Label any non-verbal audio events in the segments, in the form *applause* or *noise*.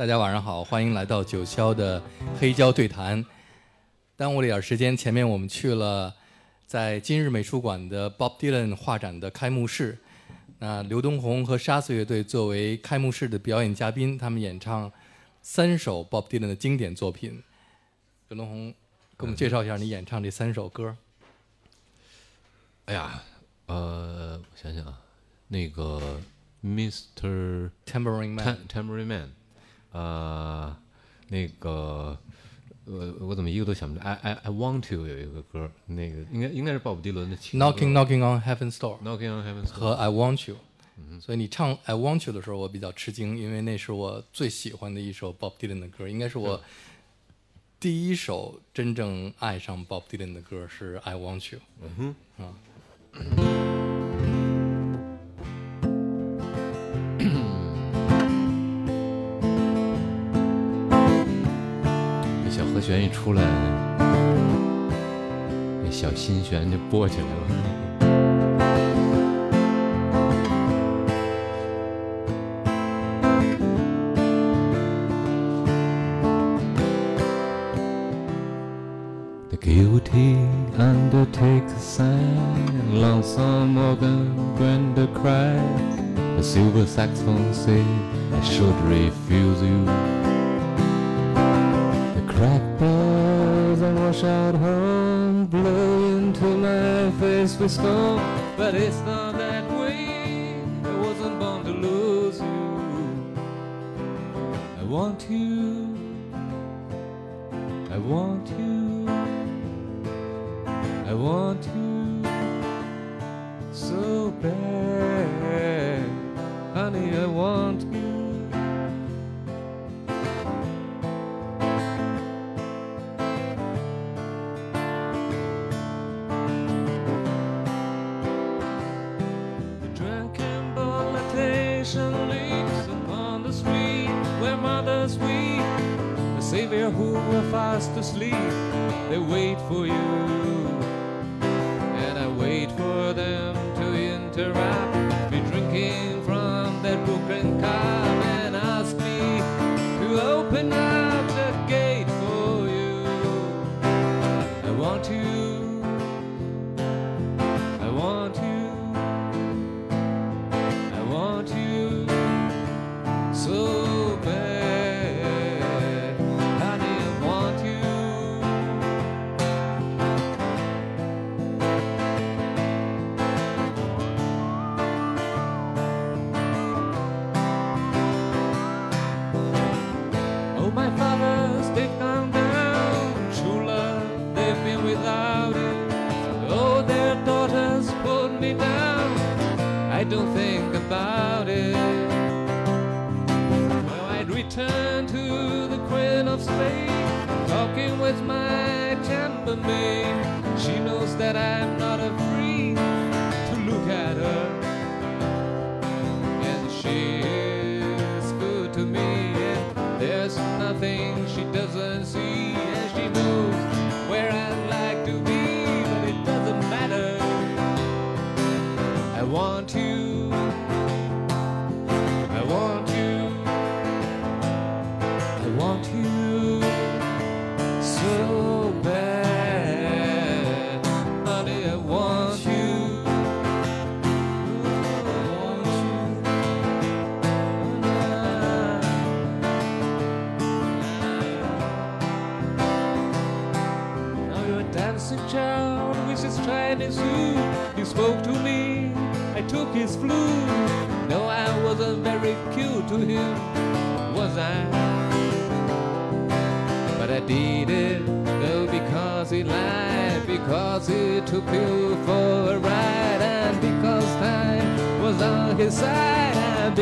大家晚上好，欢迎来到九霄的黑胶对谈。耽误了点时间，前面我们去了在今日美术馆的 Bob Dylan 画展的开幕式。那刘东红和沙子乐队作为开幕式的表演嘉宾，他们演唱三首 Bob Dylan 的经典作品。刘东红，给我们介绍一下你演唱这三首歌。哎呀，呃，我想想啊，那个 Mr. Tambourine Man，Tambourine Man。呃，那个，我我怎么一个都想不着？I I I want to 有一个歌，那个应该应该是鲍勃迪伦的情歌。Knocking Knocking on Heaven's Door Knocking on Heaven's Door 和 I Want You。所以你唱 I Want You 的时候，我比较吃惊，因为那是我最喜欢的一首 Bob Dylan 的歌，应该是我第一首真正爱上 Bob Dylan 的歌是 I Want You。嗯哼，啊。玄一出来，那小心弦就拨起来了。Bells and washout horn blow into my face with scorn. But it's not that way. I wasn't born to lose you. I want you. I want you. I want you so bad, fast asleep, they wait for you.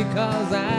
Because I,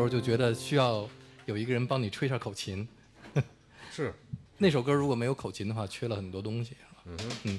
候就觉得需要有一个人帮你吹下口琴。*laughs* 是，那首歌如果没有口琴的话，缺了很多东西。嗯，嗯。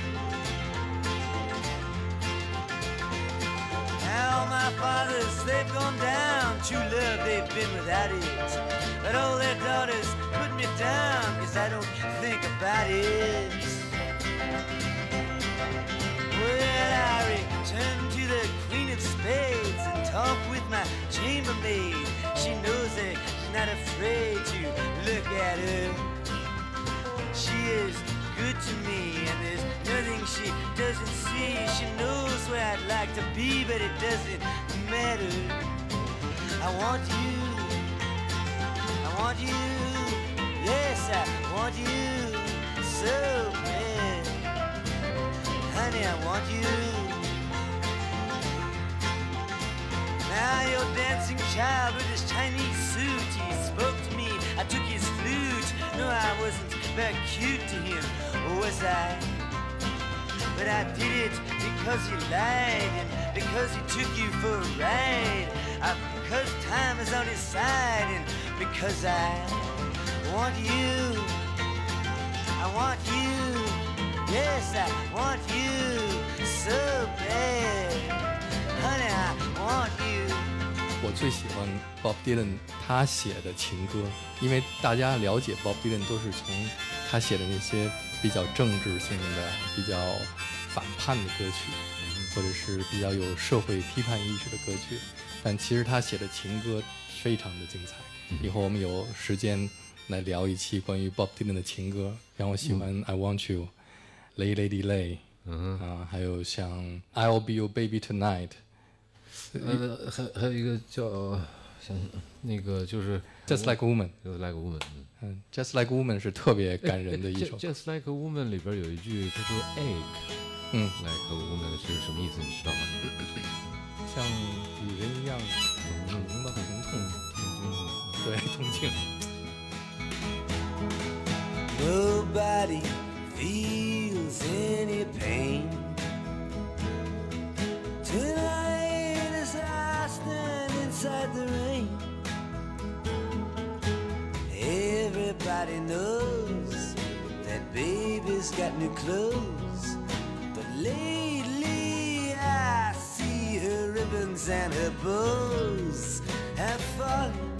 Now my fathers, they've gone down. True love, they've been without it. But all their daughters put me down, cause I don't think about it. Well, I return to the Queen of Spades and talk with my chambermaid. She knows that she's not afraid to look at her. She is good to me, and there's nothing she doesn't see. She knows where I'd like to be, but it doesn't matter. I want you. I want you. Yes, I want you so bad. Honey, I want you. Now your dancing child with his Chinese suit, he spoke to me. I took his flute. No, I wasn't very cute to him, was I? But I did it because he lied and because he took you for a ride. Uh, because time is on his side and because I want you. I want you. Yes, I want you so bad. Honey, I want you. 我最喜欢 Bob Dylan 他写的情歌，因为大家了解 Bob Dylan 都是从他写的那些比较政治性的、比较反叛的歌曲，或者是比较有社会批判意识的歌曲。但其实他写的情歌非常的精彩。以后我们有时间来聊一期关于 Bob Dylan 的情歌。让我喜欢 I Want You、Lay Lady Lay 嗯，啊，还有像 I'll Be Your Baby Tonight。呃，还还有一个叫想想那个就是 Just Like a Woman，就是 Like a Woman，嗯嗯，Just Like a Woman 是特别感人的一首 Ju-。Just Like a Woman 里边有一句，他说 egg 嗯，like a woman 是什么意思？你知道吗？像女人一样对，同情。Nobody feels any pain. Tonight Inside the rain, everybody knows that baby's got new clothes. But lately I see her ribbons and her bows have fallen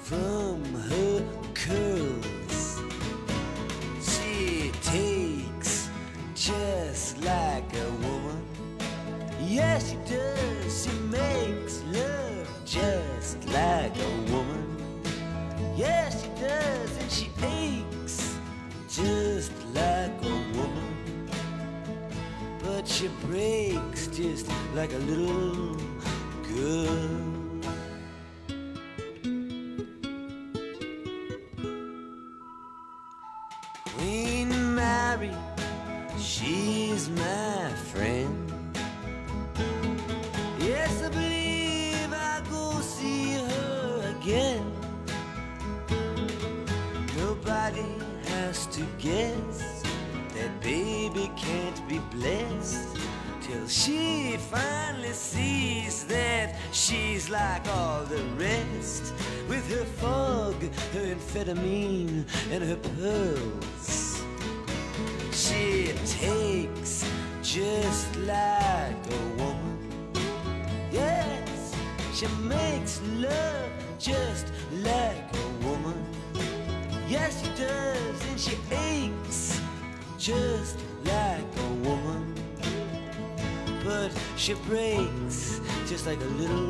from her curls. She takes just like a woman. Yes, she does. Like a woman. Yes, she does. And she aches just like a woman. But she breaks just like a little girl. Like a little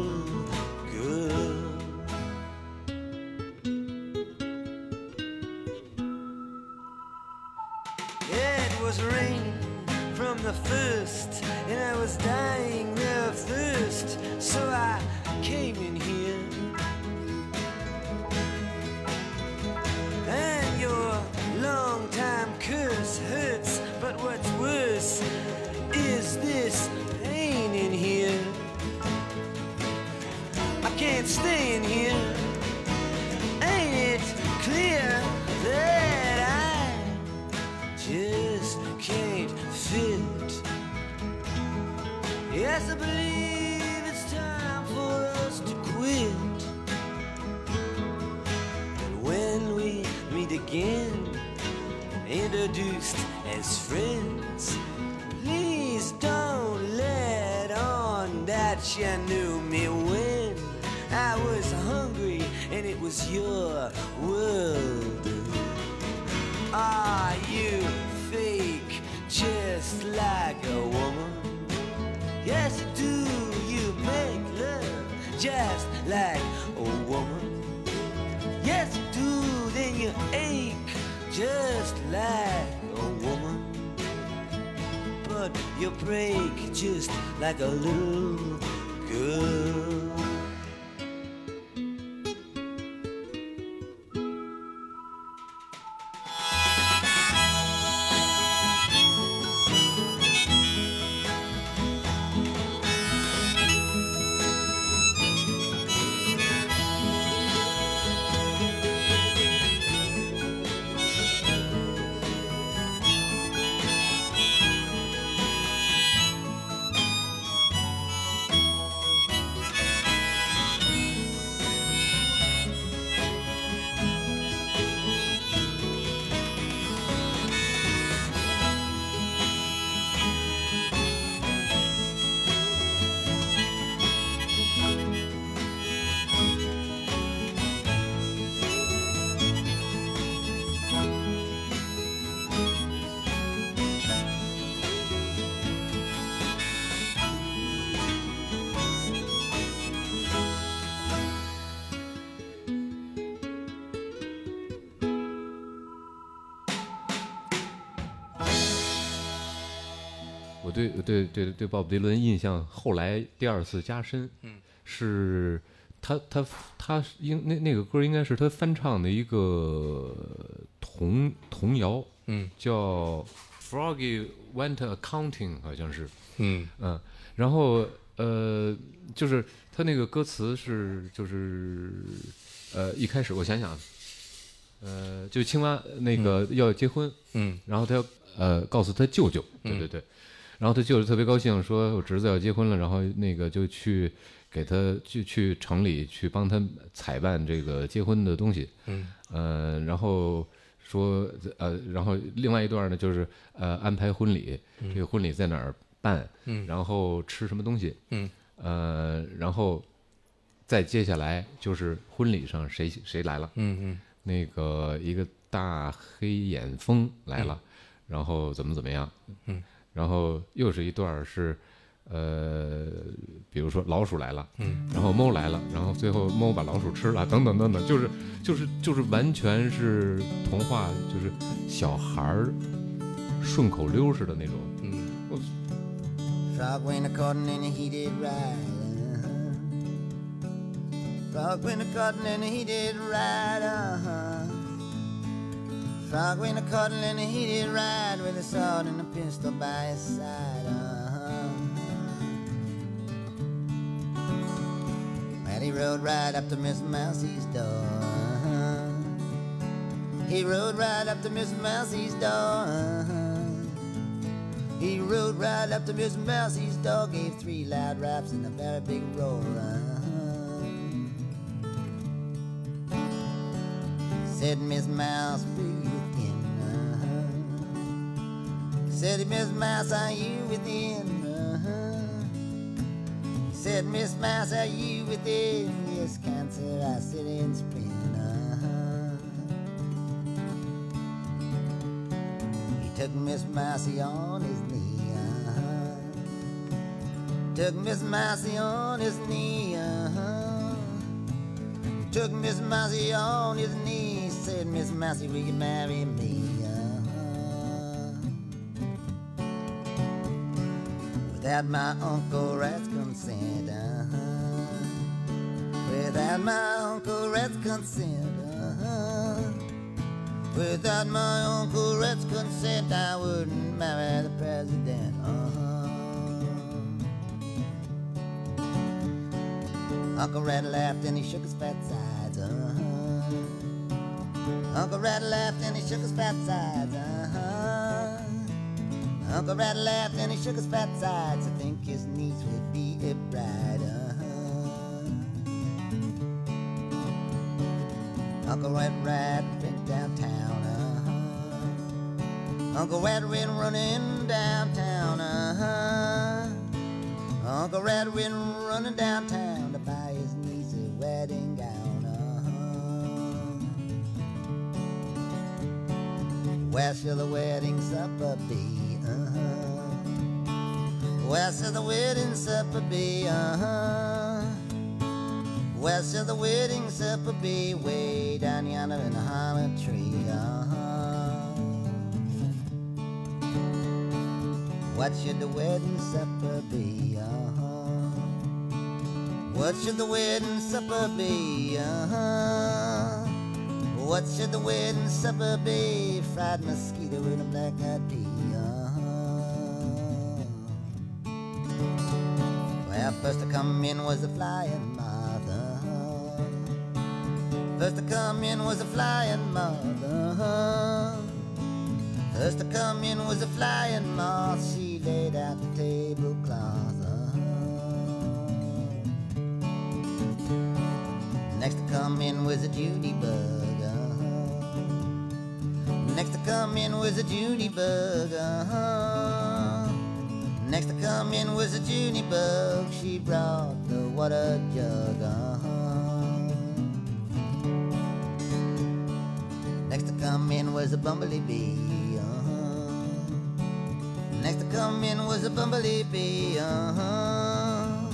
对对对对鲍勃迪伦印象后来第二次加深，嗯，是他他他应那那个歌应该是他翻唱的一个童童谣，嗯叫 Froggy Went Accounting，好像是，嗯嗯，然后呃，就是他那个歌词是就是呃一开始我想想，呃，就青蛙那个要结婚，嗯然后他要呃告诉他舅舅，对嗯对对，然后他舅舅特别高兴，说我侄子要结婚了，然后那个就去给他去去城里去帮他采办这个结婚的东西，嗯。呃，然后说呃，然后另外一段呢就是呃安排婚礼，这个婚礼在哪儿办，嗯。然后吃什么东西，嗯。呃，然后再接下来就是婚礼上谁谁来了。嗯嗯。那个一个大黑眼风来了，然后怎么怎么样，嗯，然后又是一段是，呃，比如说老鼠来了，嗯，然后猫来了，然后最后猫把老鼠吃了，等等等等，就是就是就是完全是童话，就是小孩儿顺口溜似的那种，嗯 Frog went a cotton and he did right. Frog went a cotton and he did right. Frog went a cotton and he did right with a sword and a pistol by his side. Uh-huh. Well, he rode right up to Miss Mousie's door. Uh-huh. He rode right up to Miss Mousie's door. Uh-huh. He rode right up to Miss Mousie's dog, gave three loud raps and a very big roar. Uh-huh. Said Miss Mouse, breathe Said Miss Mouse, are you within? Uh-huh. Said Miss Mouse, are you within? Yes, Cancer, I sit in spring. Uh-huh. He took Miss Mousy on his knee. Uh-huh. Took Miss Mousy on his knee. Uh-huh. Took Miss Mousy on his knee. Said, Miss Mousy, will you marry me? Without my Uncle Rat's consent. Uh-huh. Without my Uncle Rat's consent. Uh-huh. Without my Uncle Rat's consent, I wouldn't marry the president. Uh-huh. Uncle Rat laughed and he shook his fat sides. Uh-huh. Uncle Rat laughed and he shook his fat sides. Uh-huh. Uncle Rat laughed and he shook his fat sides. I think his niece would be a bride. Uh-huh. Uncle Rat Rat went downtown. Uh-huh. Uncle Rat went running downtown. Uh-huh. Uncle Rat went running downtown to buy his niece a wedding gown. Uh-huh. Where shall the wedding supper be? Where shall the wedding supper be? Uh-huh. Where shall the wedding supper be? Way down yonder in the hollow tree. Uh-huh. What should the wedding supper be? Uh-huh. What should the wedding supper be? Uh-huh. What should the wedding supper be? Fried mosquito and a black-eyed pea. First to come in was the flying moth. Uh-huh. First to come in was the flying moth. Uh-huh. First to come in was a flying moth. She laid out the tablecloth. Next to come in was a Judy bug. Next to come in was a Judy bug. Uh-huh. In was a Judy bug. She brought the water jug. Uh-huh. Next to come in was a bumblebee. Uh-huh. Next to come in was a bumblebee. Uh-huh.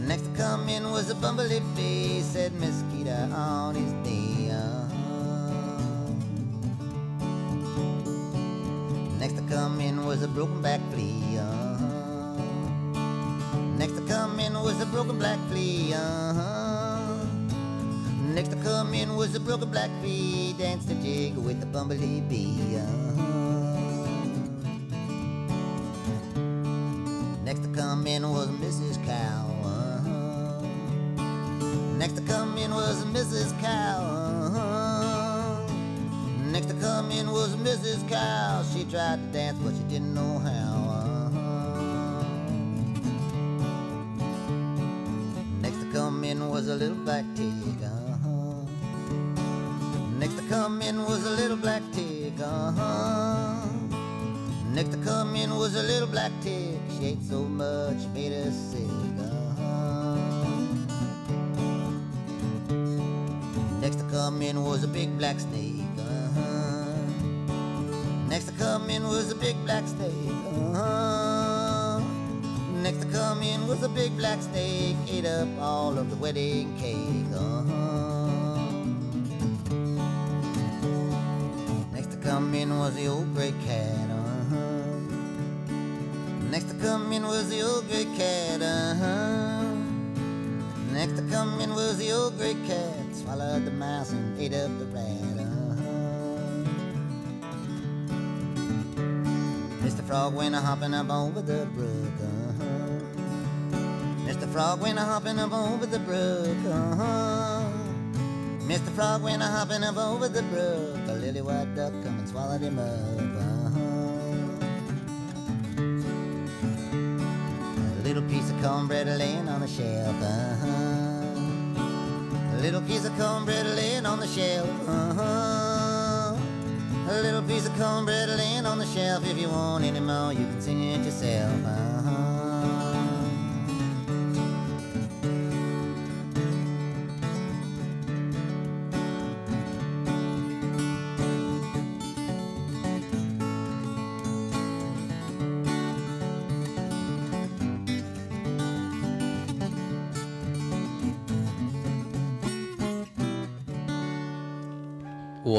Next to come in was a bumblebee. Said mosquito on his knee. Uh-huh. Next to come in was a broken back flea. Uh-huh. Broken black flea. Uh-huh. Next to come in was a broken black flea. Danced a jig with the bumblebee bee. Uh-huh. Next to come in was Mrs. Cow. Uh-huh. Next to come in was Mrs. Cow. Uh-huh. Next to come in was Mrs. Cow. She tried to dance, but she didn't know little black pig. Uh-huh. Next to come in was a little black pig. Uh-huh. Next to come in was a little black pig. She ate so much, made her sick. Uh-huh. Next to come in was a big black snake. Uh-huh. Next to come in was a big black snake. Uh-huh. Next to come in was a big black snake. Ate up all of the wedding cake. Uh-huh. Next to come in was the old gray cat. Uh-huh. Next to come in was the old gray cat. Uh-huh. Next to come in was the old gray cat. Swallowed the mouse and ate up the rat. Uh-huh. Mr. Frog went a hopping up over the brook. Uh-huh. Frog went a hopping up over the brook. Uh-huh. Mr. Frog went a hopping up over the brook. A lily white duck come and swallowed him up. Uh-huh. A little piece of cornbread laying on the shelf. Uh-huh. A little piece of cornbread laying on the shelf. Uh-huh. A little piece of cornbread laying on the shelf. If you want any more, you can sing it yourself. Uh-huh.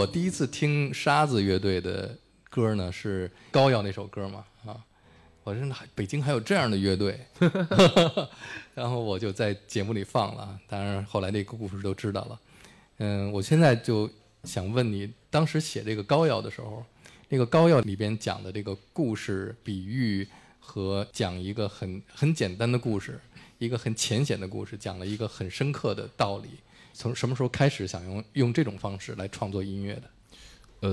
我第一次听沙子乐队的歌呢，是膏药那首歌嘛啊，我说北京还有这样的乐队，*laughs* 然后我就在节目里放了，当然后来那个故事都知道了。嗯，我现在就想问你，当时写这个膏药的时候，那个膏药里边讲的这个故事比喻和讲一个很很简单的故事，一个很浅显的故事，讲了一个很深刻的道理。从什么时候开始想用用这种方式来创作音乐的？呃，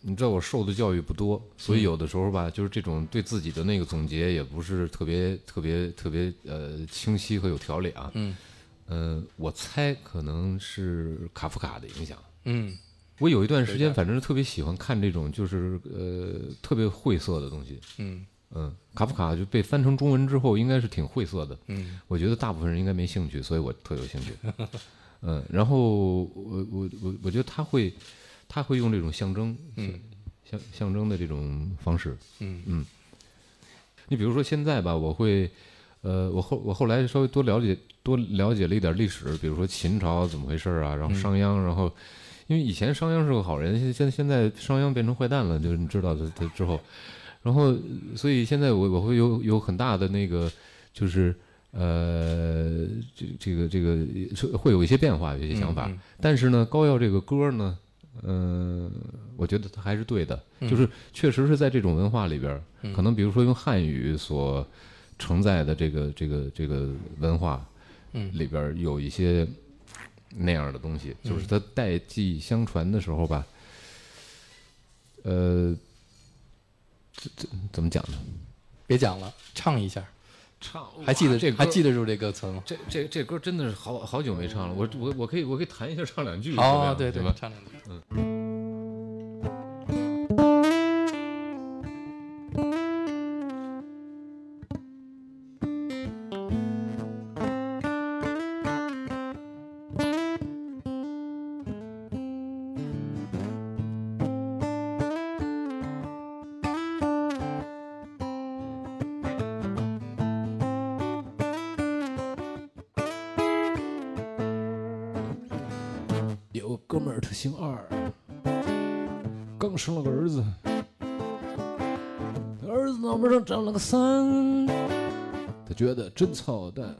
你知道我受的教育不多，所以有的时候吧，就是这种对自己的那个总结也不是特别特别特别呃清晰和有条理啊。嗯呃，我猜可能是卡夫卡的影响。嗯我有一段时间反正是特别喜欢看这种就是呃特别晦涩的东西。嗯嗯，卡夫卡就被翻成中文之后，应该是挺晦涩的。嗯我觉得大部分人应该没兴趣，所以我特有兴趣。*laughs* 嗯，然后我我我我觉得他会他会用这种象征，嗯象象征的这种方式。嗯你比如说现在吧，我会，呃，我后我后来稍微多了解多了解了一点历史，比如说秦朝怎么回事啊，然后商鞅，然后因为以前商鞅是个好人，现现现在商鞅变成坏蛋了，就是你知道他他之后，然后所以现在我我会有有很大的那个就是。呃，这这个这个会有一些变化，有一些想法，嗯嗯。但是呢，高耀这个歌呢，嗯、我觉得他还是对的，就是确实是在这种文化里边儿，可能比如说用汉语所承载的这个这个这个文化，嗯。里边有一些那样的东西，就是它代际相传的时候吧，呃，这这怎么讲呢？别讲了，唱一下，唱还记得这歌还记得住这歌词吗？这这这歌真的是好好久没唱了，我我我可以我可以弹一下唱两句，哦，对对吧，？唱两句。有哥们儿他姓二，刚生了个儿子，儿子脑门上长了个三，他觉得真操蛋，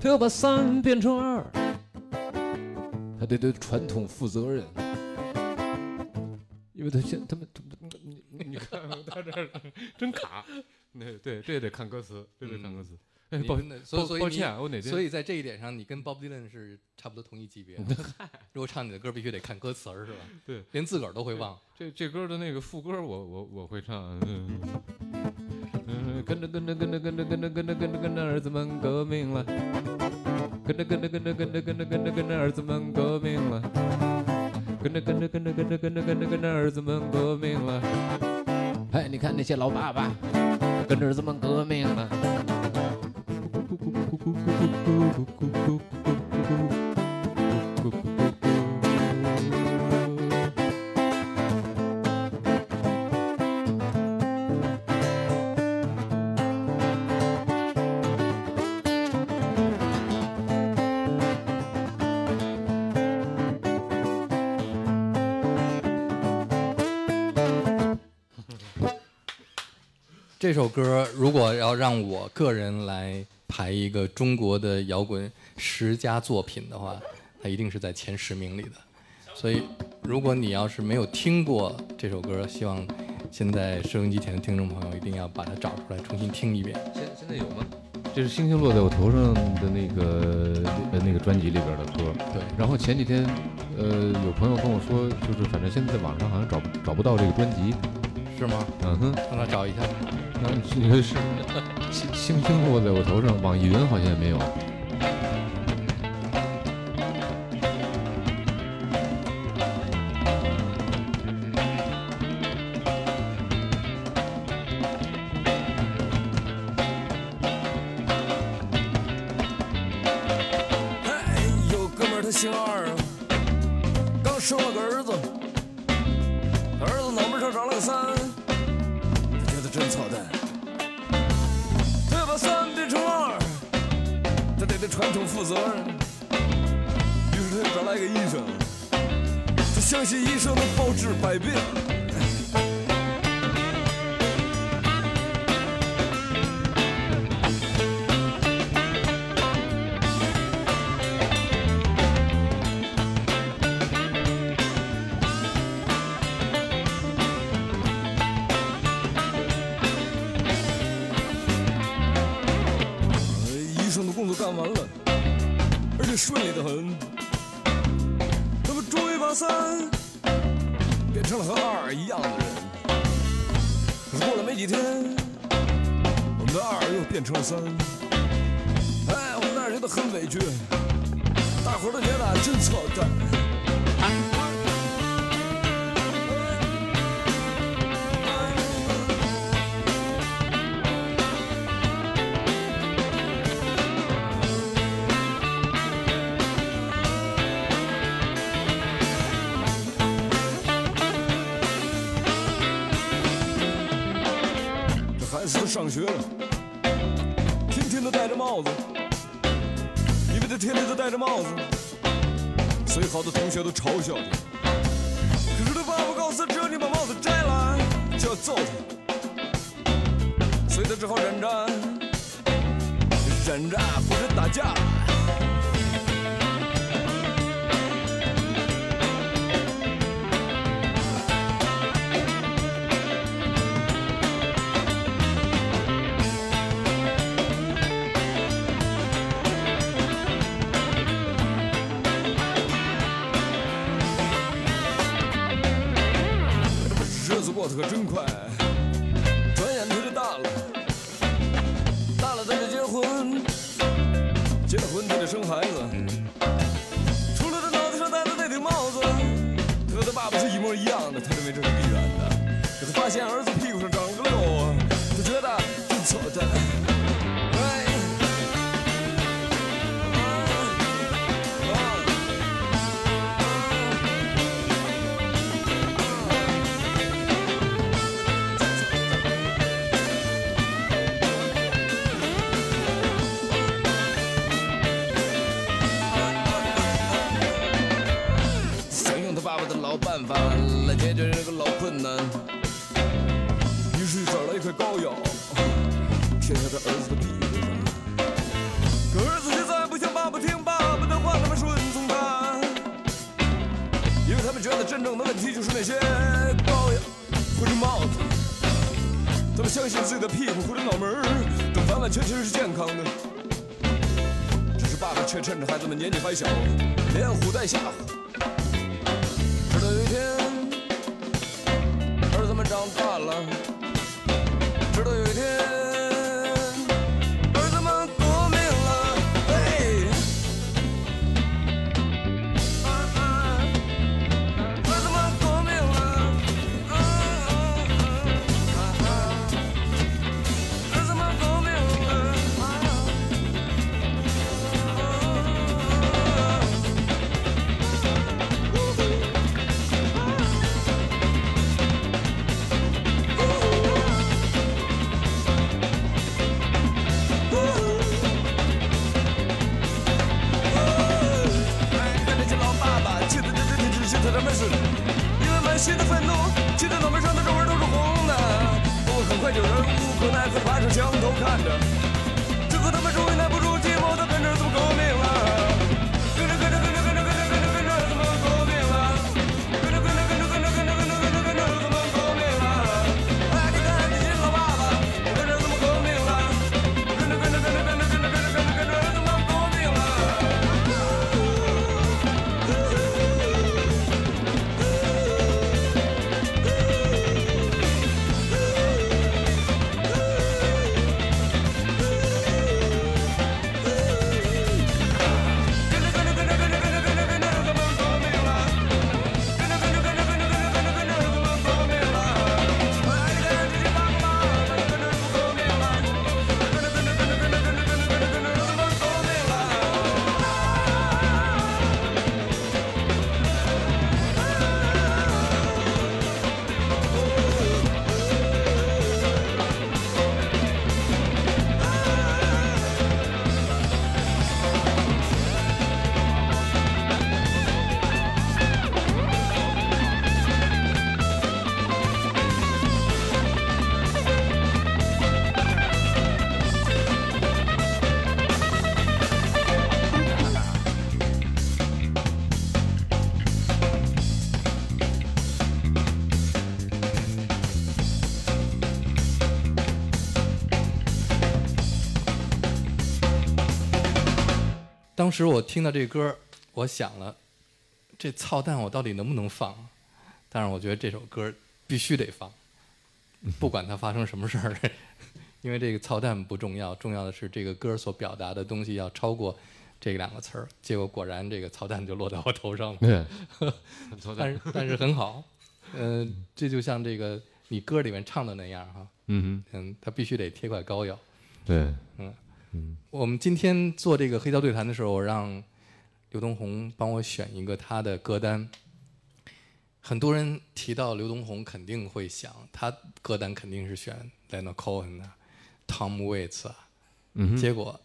他要把三变成二，他得对传统负责任，因为他现他们他们你你看他这真卡，那对，这得看歌词，这得看歌词。哎，抱歉所以抱所以抱歉啊，我哪天所以在这一点上，你跟 Bob Dylan 是差不多同一级别的。*laughs* 如果唱你的歌，必须得看歌词儿，是吧？对，连自个儿都会忘。这这歌的那个副歌我我我会唱，嗯，嗯跟着跟着跟着跟着跟着跟着跟着跟着儿子们革命了，跟着跟着跟着跟着跟着跟着跟着儿子们革命了，跟着跟着跟着跟着跟着跟着跟着儿子们革命了，哎，你看那些老爸爸跟着儿子们革命了。*laughs* 这首歌如果要让我个人来排一个中国的摇滚十佳作品的话，它一定是在前十名里的。所以，如果你要是没有听过这首歌，希望现在收音机前的听众朋友一定要把它找出来重新听一遍。现现在有吗？这是星星落在我头上的那个呃那个专辑里边的歌。对，然后前几天，呃，有朋友跟我说，就是反正现在网上好像找不找不到这个专辑。是吗？嗯哼，让他找一下。*laughs* 然后这个是星星落在我头上，网易云好像也没有。上学了，天天都戴着帽子，因为他天天都戴着帽子，所以好多同学都嘲笑他。可是他爸爸告诉他，只要你把帽子摘了，就要揍他，所以他只好忍着，忍着不准打架。跑得可真快。来解决这个老困难，于是找了一块膏药，贴在他儿子的屁股上。可儿子现在不像爸爸听爸爸的话那么顺从他，因为他们觉得真正的问题就是那些膏药或者帽子。他们相信自己的屁股或者脑门儿都完完全全是健康的，只是爸爸却趁着孩子们年纪还小，连唬带吓。当时我听到这歌儿，我想了，这操蛋我到底能不能放？但是我觉得这首歌必须得放，不管它发生什么事儿，*laughs* 因为这个操蛋不重要，重要的是这个歌所表达的东西要超过这两个词儿。结果果然这个操蛋就落到我头上了。对，*laughs* 但是但是很好，呃，这就像这个你歌里面唱的那样哈，嗯嗯，它必须得贴块膏药。哼，对，我们今天做这个黑胶对谈的时候，我让刘东红帮我选一个他的歌单。很多人提到刘东红，肯定会想他歌单肯定是选 Leonard Cohen 啊、Tom Waits 啊，嗯，结果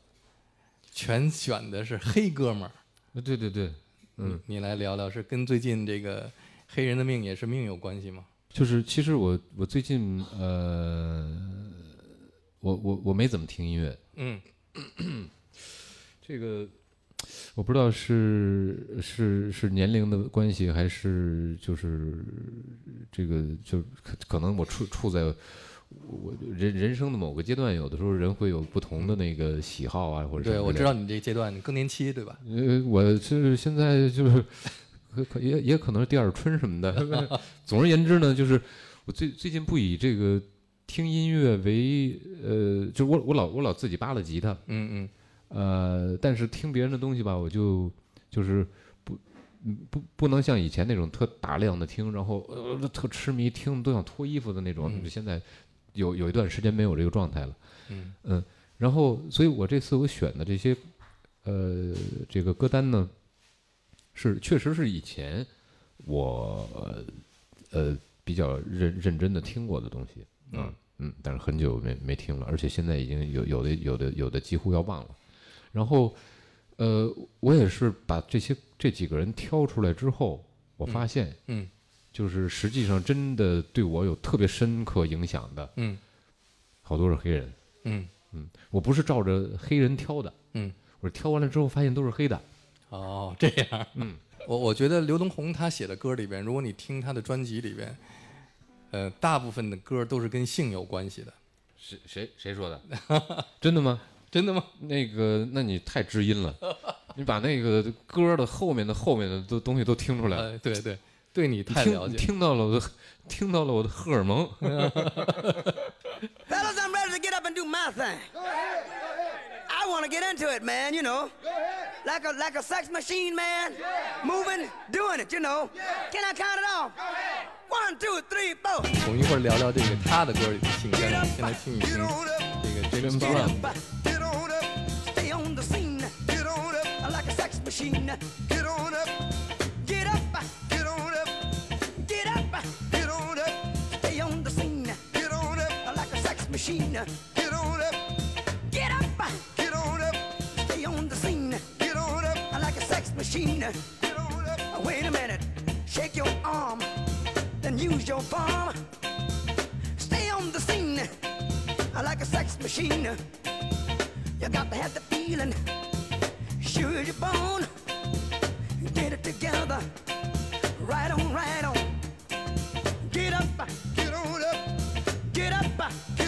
全选的是黑哥们儿。呃对对对，嗯，你来聊聊，是跟最近这个黑人的命也是命有关系吗？就是其实我我最近呃，我我我没怎么听音乐，嗯 *clears throat* 这个我不知道是是是年龄的关系，还是就是这个就可可能我处处在我人人生的某个阶段，有的时候人会有不同的那个喜好啊，或者对，我知道你这阶段更年期，对吧？呃，我是现在就是可可也也可能是第二春什么的。*laughs* *laughs* 总而言之呢，就是我最最近不以这个听音乐为呃，就我我老我老自己扒拉吉他，嗯嗯呃，但是听别人的东西吧，我就就是不嗯不不能像以前那种特大量的听，然后呃特痴迷听都想脱衣服的那种。现在有有一段时间没有这个状态了。嗯嗯，然后，所以我这次我选的这些，呃，这个歌单呢，是确实是以前我呃比较认认真的听过的东西啊，嗯，但是很久没没听了，而且现在已经有有的有的有的几乎要忘了。然后，呃，我也是把这些这几个人挑出来之后，我发现，嗯就是实际上真的对我有特别深刻影响的，嗯好多是黑人。嗯嗯，我不是照着黑人挑的，嗯，我是挑完了之后发现都是黑的。哦，这样。嗯，*laughs* 我我觉得刘东红他写的歌里边，如果你听他的专辑里边，呃，大部分的歌都是跟性有关系的。谁谁谁说的？真的吗？真的吗？那个，那你太知音了，你把那个歌的后面的后面的都东西都听出来了，呃，对对，对你你太了解。听听到了我的，听到了我的荷尔蒙。Fellas, I'm ready to get up and do my thing. I want to get into it, man, you know. Like a like a sex machine, man. Moving, doing it, you know. Can I count it off? One, two, three, four. 我们一会儿聊聊这个他的歌里的性，但是我们先来听一听这个 James James Brown。 Up, get on up, stay on the scene. Get on up, like a sex machine. Get on up, get up, get on up, get up, get on up, stay on the scene. Get on up, like a sex machine. Get on up, get up, get on up, stay on the scene. Get on up, like a sex machine. Get on up, wait a minute, shake your arm, then use your palm. Stay on the scene like a sex machine. You got to have the feeling, sure as born. Get it together, right on, right on. Get up, get on up, get up, get up,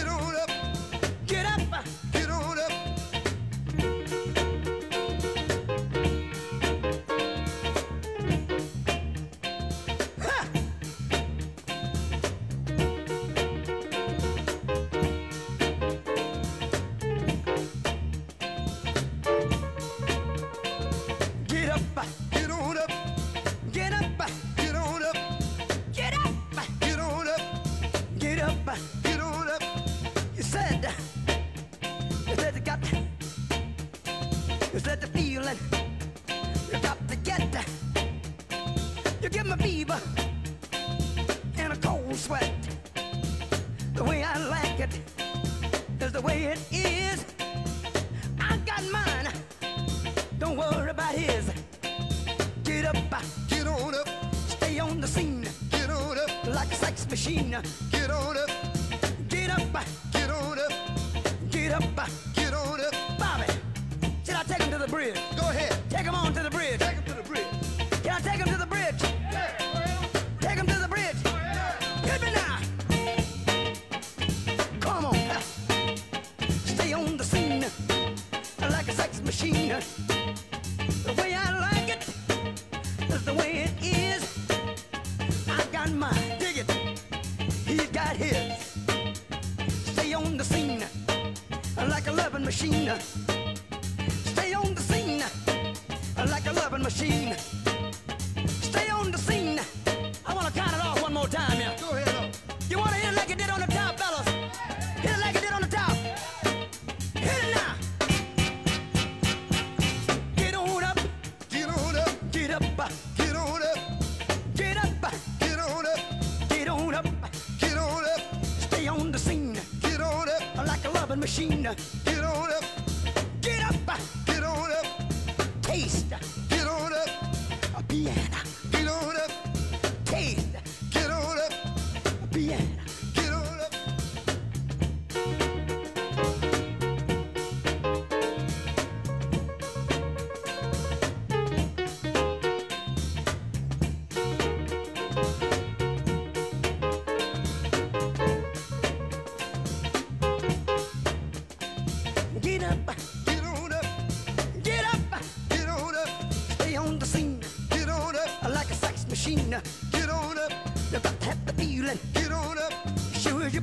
machine, get on up. You got to have the feeling, get on up. Sure as you're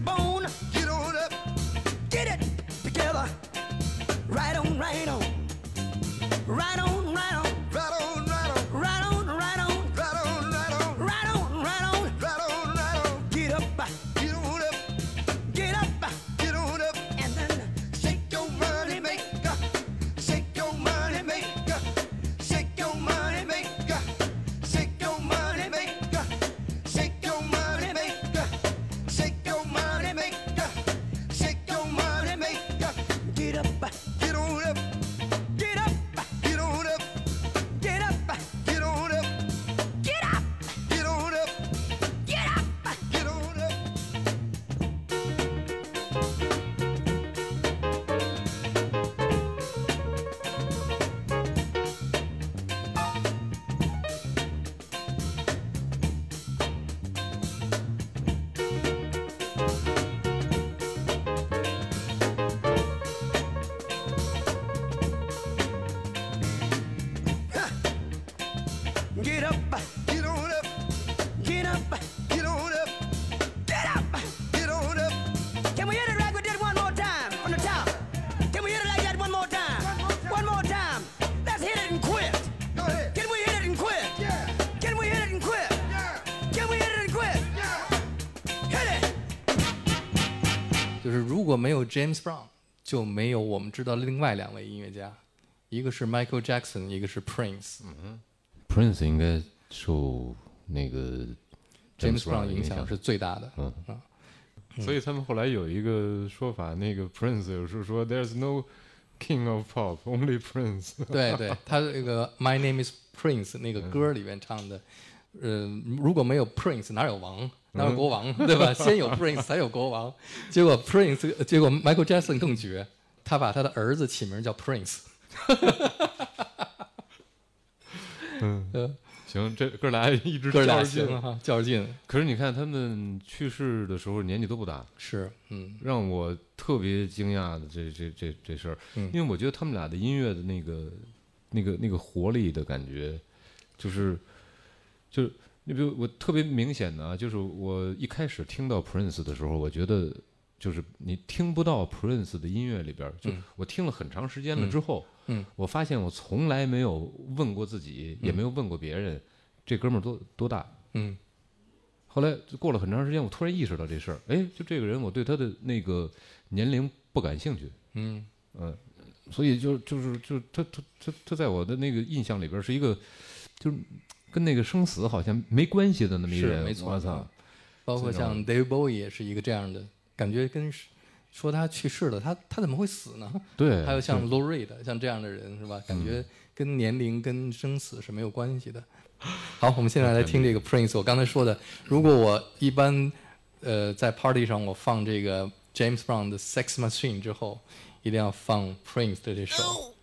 果没有 James Brown，就没有我们知道的另外两位音乐家，一个是 Michael Jackson，一个是 Prince。嗯 Prince 应该受那个 James Brown 影响是最大的。嗯啊，所以他们后来有一个说法，那个 Prince 有时候说 "There's no king of pop, only Prince"。对对，他那个 My Name Is Prince 那个歌里面唱的，呃，如果没有 Prince，哪有王？哪有国王？对吧？*laughs* 先有 Prince 才有国王。结果 Prince，结果 Michael Jackson 更绝，他把他的儿子起名叫 Prince。*laughs* 嗯，呃，行，这哥俩一直哥俩较着劲哈，较着劲。可是你看他们去世的时候年纪都不大，是，嗯让我特别惊讶的这这这这事儿，嗯因为我觉得他们俩的音乐的那个那个那个活力的感觉，就是就是你比如我特别明显的啊，就是我一开始听到 Prince 的时候，我觉得就是你听不到 Prince 的音乐里边，就嗯。我听了很长时间了之后，嗯。我发现我从来没有问过自己，也没有问过别人，这哥们儿多多大。嗯。后来就过了很长时间，我突然意识到这事儿，哎，就这个人，我对他的那个年龄不感兴趣，嗯。嗯，所以就就是就他他他他在我的那个印象里边是一个，就是跟那个生死好像没关系的那么一个人，是没错我操嗯，包括像 David Bowie 也是一个这样的感觉，跟说他去世了，他他怎么会死呢？*laughs* 对，还有像 Lou Reed 像这样的人是吧？感觉跟年龄跟生死是没有关系的。好，我们现在来听这个 Prince。我刚才说的，如果我一般呃在 party 上我放这个 James Brown 的 Sex Machine 之后，一定要放 Prince 的这首。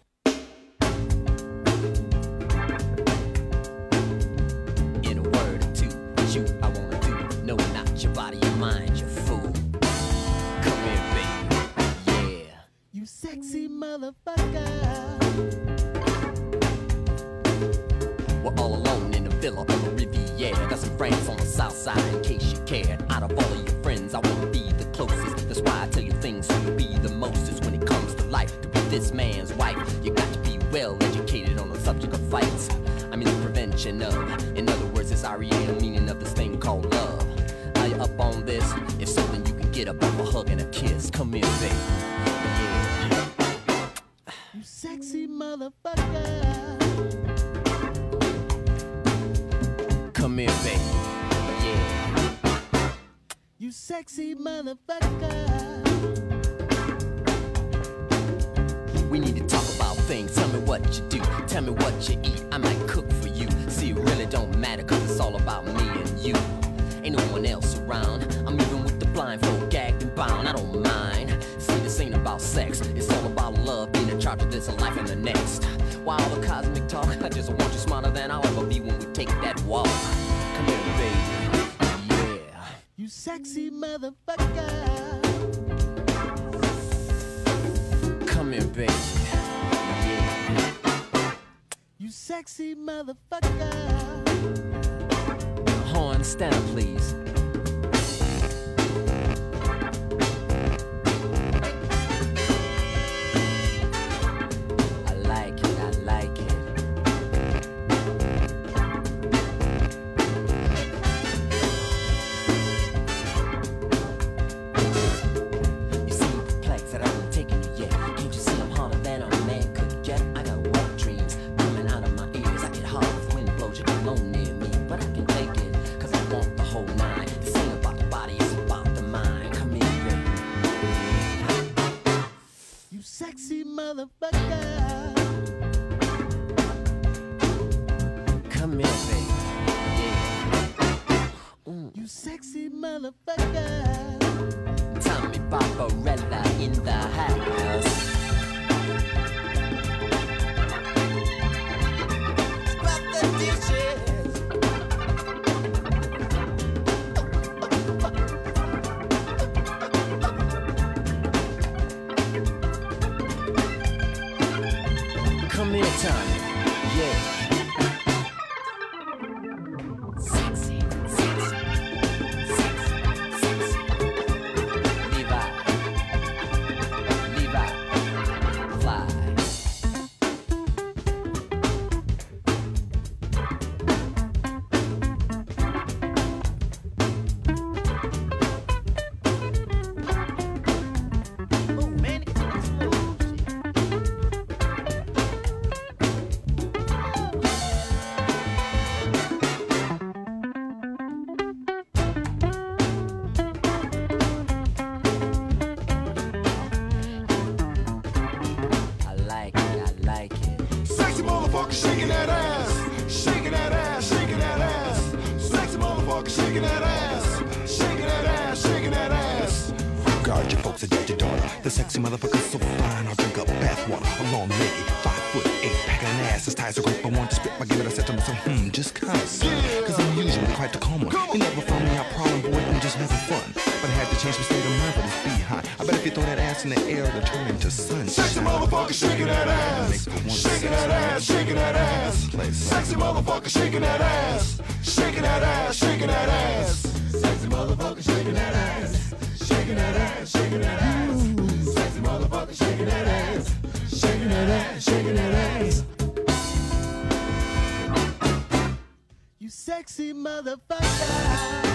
guard your folks and judge your daughter. The sexy motherfucker's so fine, I'll drink up bathwater. A long lady, five foot eight, packing an ass His ties are great, but won't spit my game. it I said to myself. Hmm, just kinda son. Cause I'm usually quite the calm one. You never found me out problem, boy, I'm just having fun. But I had to change my state of mind for this behind. I bet if you throw that ass in the air, it'll turn into sunshine. Sexy motherfucker shaking that ass. Shaking that ass, shaking that ass. Sexy motherfucker shaking that ass. Shaking that ass, shaking that ass. Sexy motherfucker shaking that ass shaking that ass, shaking that ass. Sexy motherfucker, shaking that ass, shaking that ass, shaking that ass. You sexy motherfucker.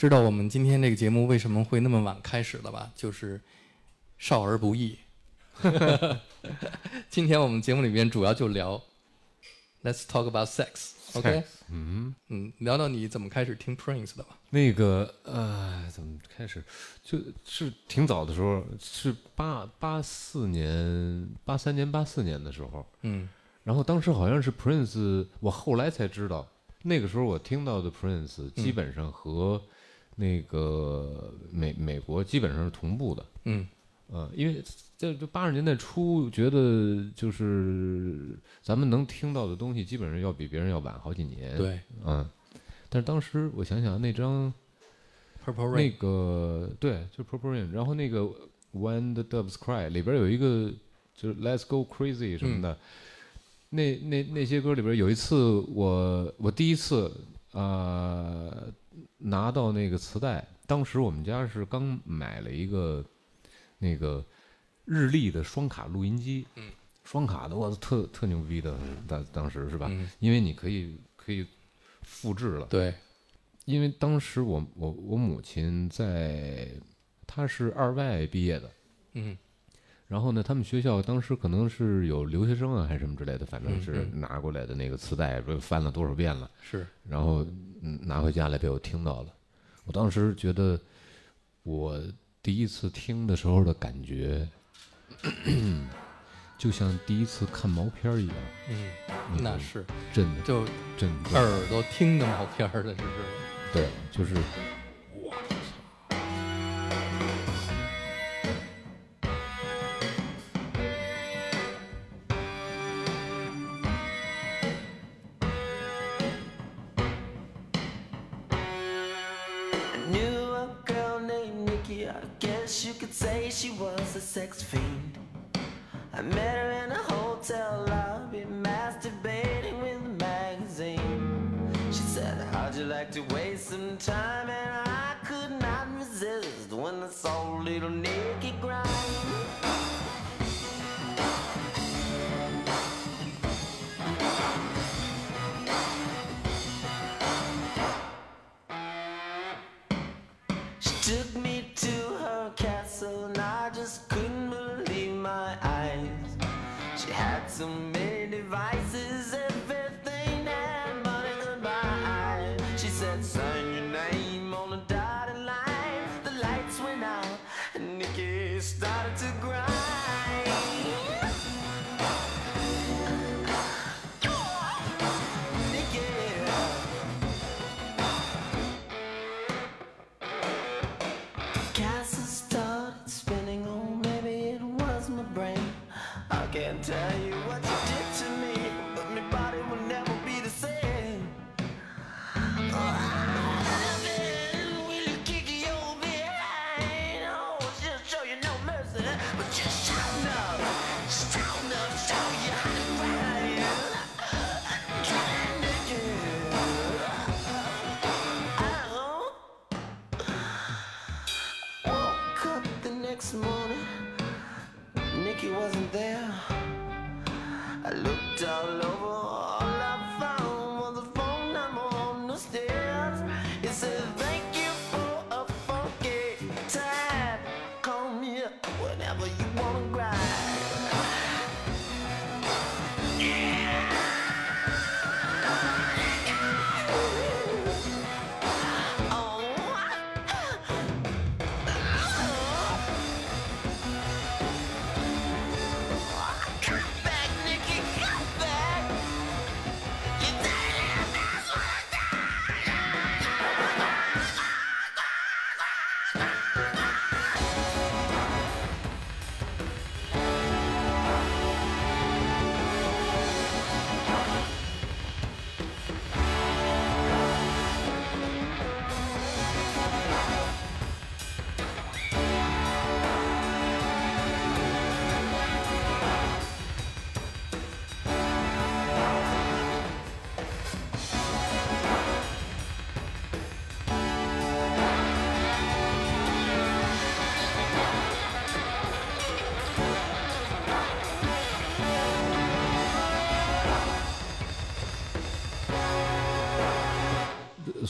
知道我们今天这个节目为什么会那么晚开始了吧？就是少儿不宜。*laughs* 今天我们节目里边主要就聊，Let's talk about sex，OK？嗯嗯，聊聊你怎么开始听 Prince 的吧。那个呃，怎么开始？就是挺早的时候，是八八四年、八三年、八四年的时候。嗯。然后当时好像是 Prince，我后来才知道，那个时候我听到的 Prince 基本上和那个美美国基本上是同步的。嗯呃，因为在这八十年代初，觉得就是咱们能听到的东西，基本上要比别人要晚好几年。，对嗯。但是当时我想想，那张，Purple 那 Rain，个对，就 Purple Rain，然后那个 When the Doves Cry 里边有一个就是 Let's Go Crazy 什么的，那那那些歌里边有一次我我第一次呃拿到那个磁带，当时我们家是刚买了一个那个日立的双卡录音机，嗯，双卡的我特特牛逼的，当当时是吧？嗯。因为你可以可以复制了，对，因为当时我我我母亲在，她是二外毕业的，嗯。然后呢，他们学校当时可能是有留学生啊，还是什么之类的，反正嗯是拿过来的那个磁带，不是翻了多少遍了，是，然后嗯拿回家来被我听到了。我当时觉得，我第一次听的时候的感觉，*clears throat* 就像第一次看毛片儿一样，嗯，那是，真的就真的，耳朵听的毛片儿的，这是。对，就是 could say she was a sex fiend. I met her in a hotel lobby, masturbating with a magazine. She said, How'd you like to waste some time? And I could not resist when I saw little Nikki grind.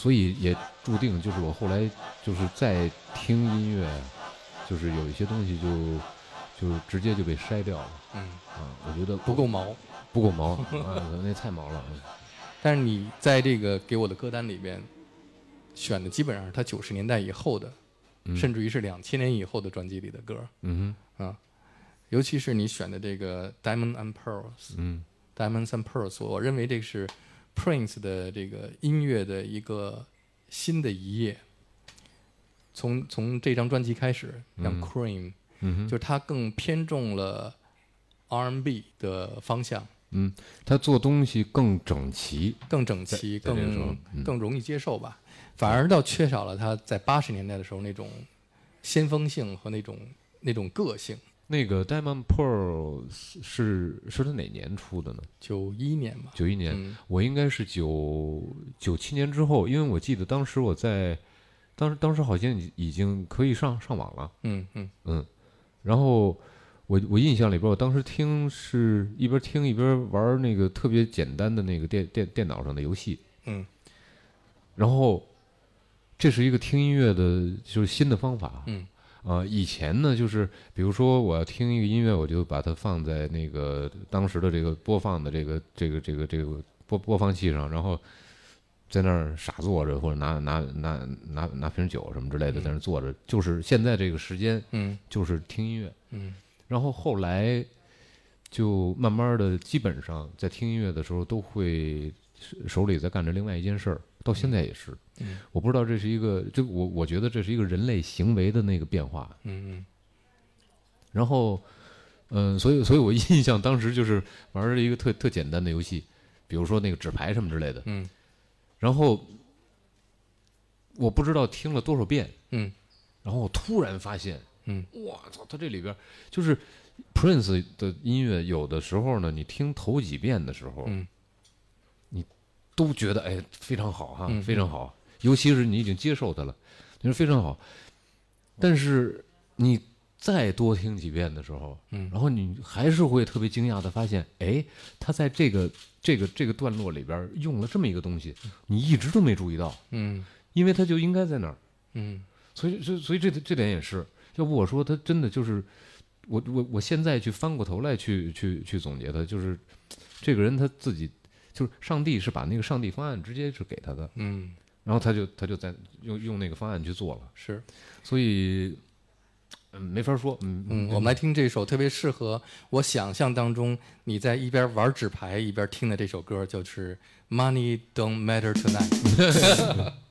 所以也注定就是我后来就是在听音乐，就是有一些东西就就直接就被筛掉了。嗯，啊，我觉得不够毛。不够毛啊，那太毛了。嗯 *laughs* 但是你在这个给我的歌单里边选的基本上是他九十年代以后的，嗯甚至于是两千年以后的专辑里的歌嗯哼啊，尤其是你选的这个《Diamond and Pearls》。嗯，《Diamonds and Pearls，我认为这个是 Prince 的这个音乐的一个新的一页。从从这张专辑开始，像嗯 Cream，、就是他更偏重了 R&B 的方向，嗯，他做东西更整齐。更整齐，更嗯更容易接受吧。反而倒缺少了他在八十年代的时候那种先锋性和那种那种个性。那个 Diamond Pearl 是是他哪年出的呢？九一年吧，九一年，嗯。我应该是九九七年之后，因为我记得当时我在，当时当时好像已已经可以上上网了，嗯嗯。嗯，然后我我印象里边，我当时听是一边听一边玩那个特别简单的那个电电电脑上的游戏，嗯。然后这是一个听音乐的就是新的方法，嗯啊，以前呢，就是比如说我要听一个音乐，我就把它放在那个当时的这个播放的这个这个这个这个播播放器上，然后在那儿傻坐着，或者拿拿拿拿拿瓶酒什么之类的在那儿坐着，就是现在这个时间嗯就是听音乐。嗯然后后来就慢慢的，基本上在听音乐的时候都会手手里在干着另外一件事儿，到现在也是。嗯我不知道这是一个，就我我觉得这是一个人类行为的那个变化。嗯然后，嗯、所以所以我印象当时就是玩了一个特特简单的游戏，比如说那个纸牌什么之类的。嗯然后我不知道听了多少遍，嗯然后我突然发现，嗯，我操，他这里边就是 Prince 的音乐，有的时候呢，你听头几遍的时候，嗯你都觉得哎非常好哈，嗯非常好，尤其是你已经接受它了，你说非常好。但是你再多听几遍的时候，嗯。然后你还是会特别惊讶的发现，哎，他在这个这个这个段落里边用了这么一个东西，你一直都没注意到，嗯。因为他就应该在那儿。嗯。所以，所以所以这这点也是，要不我说他真的就是，我我我现在去翻过头来去去去总结他，就是这个人他自己就是上帝是把那个上帝方案直接是给他的，嗯然后他就他就在用用那个方案去做了，是所以嗯没法说，嗯嗯，我们来听这首特别适合我想象当中你在一边玩纸牌一边听的这首歌，就是《Money Don't Matter Tonight》。*laughs*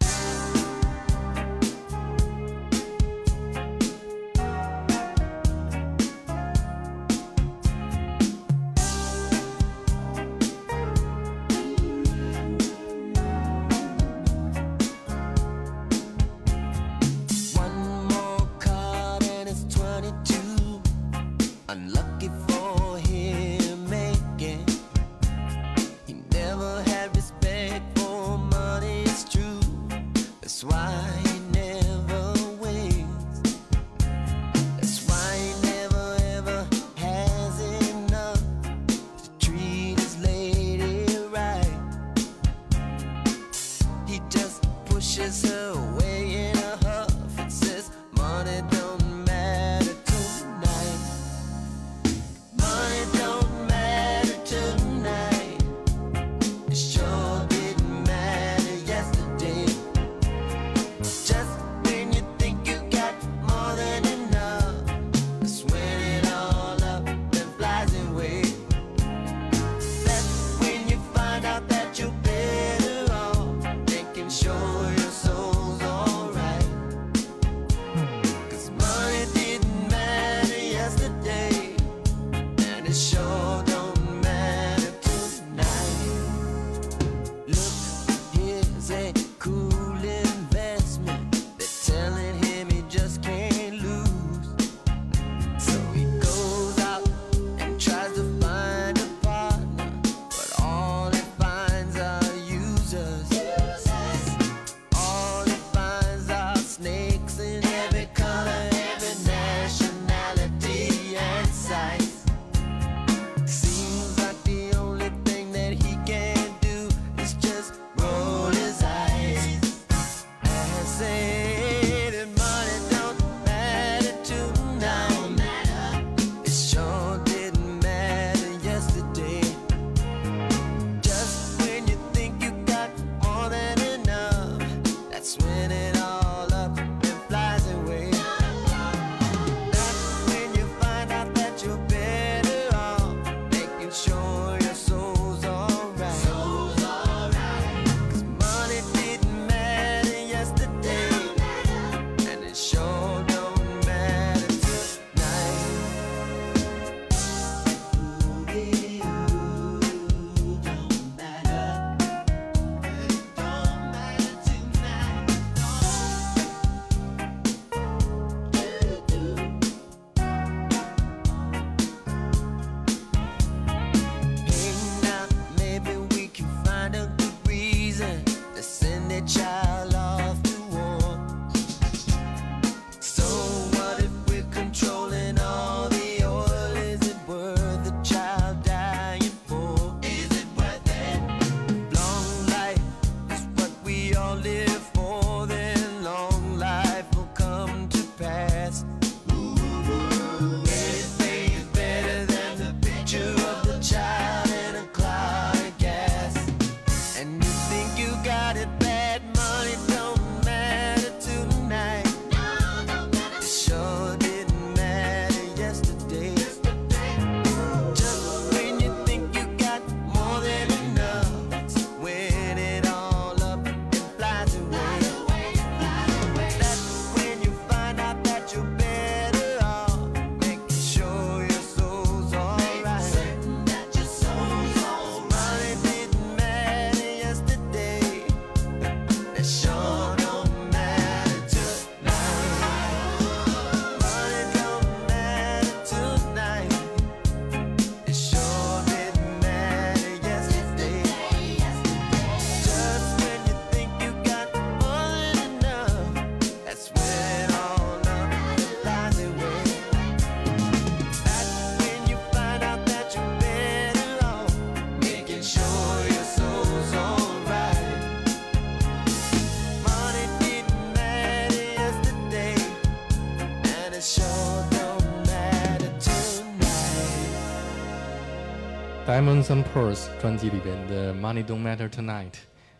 Diamonds and Pearls 专辑里边的《Money Don't Matter Tonight》，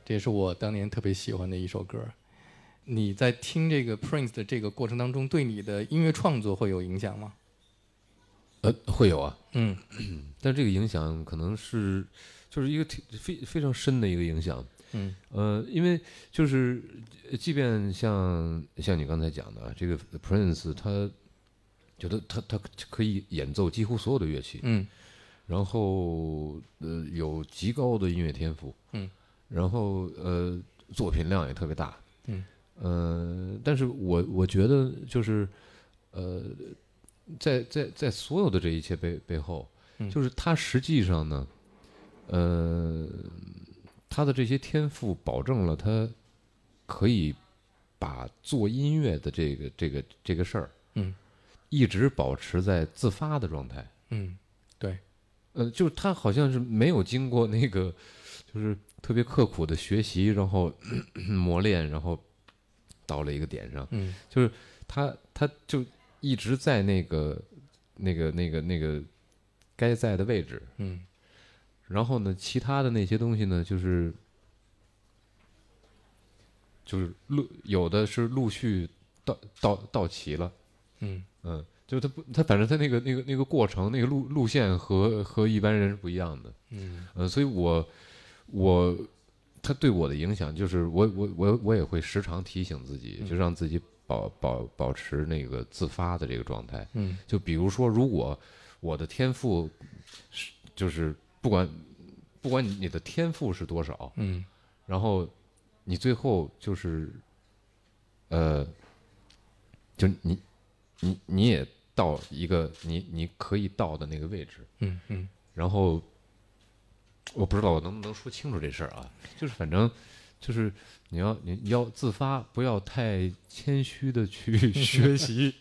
这也是我当年特别喜欢的一首歌。你在听这个 Prince 的这个过程当中，对你的音乐创作会有影响吗？呃，会有啊，嗯 *clears throat* 但这个影响可能是就是一个挺非非常深的一个影响。嗯呃，因为就是，呃即便像像你刚才讲的啊，这个 Prince 他觉得他他可以演奏几乎所有的乐器，嗯然后呃有极高的音乐天赋，嗯，然后呃作品量也特别大，嗯，呃，但是我我觉得就是呃在在在所有的这一切背背后，嗯。就是他实际上呢，呃，他的这些天赋保证了他可以把做音乐的这个这个这个事儿，嗯，一直保持在自发的状态。嗯，对，呃，就是他好像是没有经过那个，就是特别刻苦的学习，然后 *clears throat* 磨练，然后到了一个点上，嗯。就是他他就一直在那个那个那个那个该在的位置，嗯。然后呢，其他的那些东西呢，就是就是陆有的是陆续到到到齐了，嗯。嗯，就他不他反正他那个那个那个过程那个路路线和和一般人是不一样的，嗯。呃，所以我我他对我的影响就是我我我我也会时常提醒自己，就让自己保保保持那个自发的这个状态。嗯。就比如说，如果我的天赋是就是不管不管你你的天赋是多少，嗯。然后你最后就是呃，就你你你也到一个你你可以到的那个位置，嗯嗯然后我不知道我能不能说清楚这事儿啊，就是反正就是你要你你要自发，不要太谦虚的去 *laughs* 学习。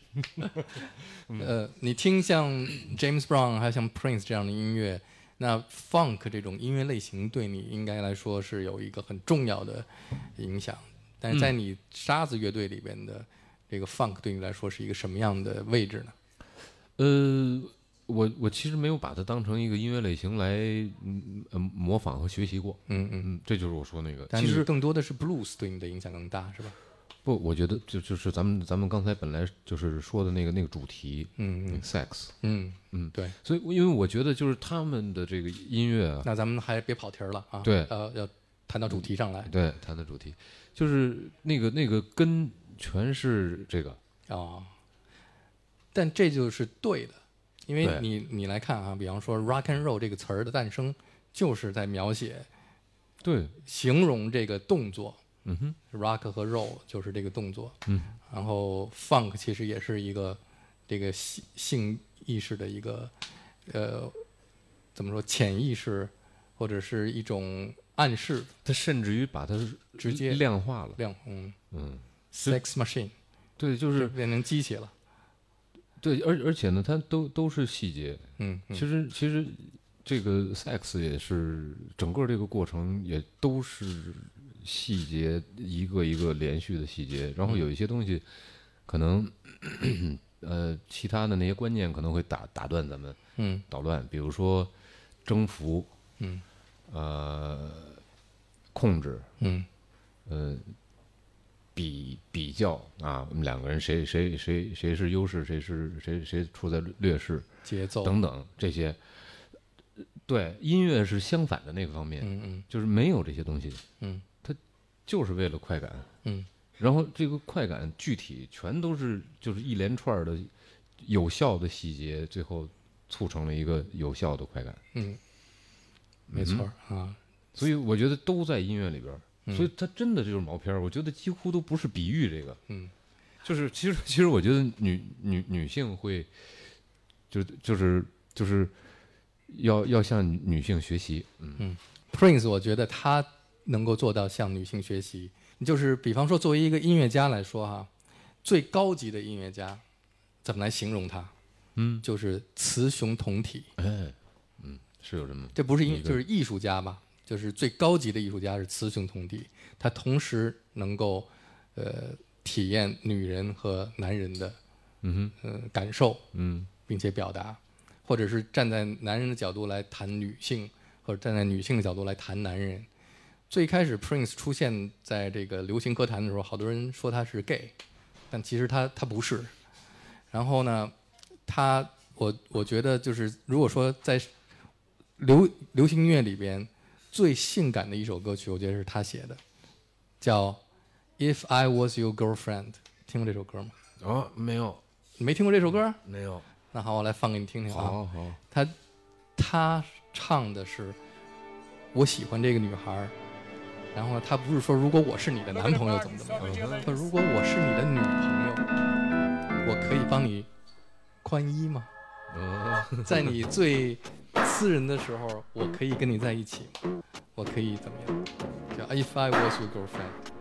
*laughs* 呃，你听像 James Brown 还有像 Prince 这样的音乐，那 Funk 这种音乐类型对你应该来说是有一个很重要的影响。但是在你沙子乐队里边的这个 Funk 对你来说是一个什么样的位置呢？呃，我我其实没有把它当成一个音乐类型来嗯呃模仿和学习过。嗯嗯，嗯，这就是我说那个。但其实更多的是 Blues 对你的影响更大，是吧？不，我觉得就就是咱们咱们刚才本来就是说的那个那个主题，嗯嗯 sex，嗯嗯对。所以因为我觉得就是他们的这个音乐啊，那咱们还别跑题儿了啊！对呃，要谈到主题上来对谈到主题，就是那个那个根全是这个，啊。但这就是对的，因为你你来看啊，比方说 “rock and roll” 这个词儿的诞生，就是在描写、对，形容这个动作。嗯哼，rock 和 roll 就是这个动作，嗯，然后 funk 其实也是一个这个性性意识的一个呃怎么说潜意识或者是一种暗示。他甚至于把它直接量化了，量，嗯。嗯，，sex machine 对，就就是变成机器了，对，而而且呢，它都都是细节，嗯，嗯。其实其实这个 sex 也是整个这个过程也都是细节一个一个连续的细节，然后有一些东西可能呃其他的那些观念可能会打打断咱们嗯。捣乱，比如说征服，嗯。呃控制，嗯。呃比比较啊，我们两个人谁谁谁谁是优势，谁是谁谁处在劣势，节奏等等这些。对，音乐是相反的那个方面，嗯嗯就是没有这些东西，嗯就是为了快感。嗯然后这个快感具体全都是就是一连串的有效的细节，最后促成了一个有效的快感。嗯，没错儿啊，所以我觉得都在音乐里边，嗯所以它真的就是毛片儿。我觉得几乎都不是比喻这个，嗯就是其实 *laughs* 其实我觉得女女女性会，就就是就是要要向女性学习，嗯嗯 Prince，我觉得他能够做到向女性学习。就是比方说，作为一个音乐家来说哈，最高级的音乐家，怎么来形容他？嗯，就是雌雄同体。哎，嗯，是有这么这不是音，就是艺术家吧？就是最高级的艺术家是雌雄同体，他同时能够呃体验女人和男人的嗯哼呃感受，嗯并且表达，或者是站在男人的角度来谈女性，或者站在女性的角度来谈男人。最开始 Prince 出现在这个流行歌坛的时候，好多人说他是 gay，但其实他他不是。然后呢，他我我觉得就是如果说在流流行音乐里边最性感的一首歌曲，我觉得是他写的，叫《If I Was Your Girlfriend》。听过这首歌吗？哦，没有，你没听过这首歌？没有。那好，我来放给你听听啊。好好，他他唱的是我喜欢这个女孩儿，然后呢，他不是说如果我是你的男朋友怎么怎么样，他说如果我是你的女朋友，我可以帮你宽衣吗？哦，在你最私人的时候，我可以跟你在一起吗，我可以怎么样？叫 If I was your girlfriend。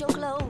Your clothes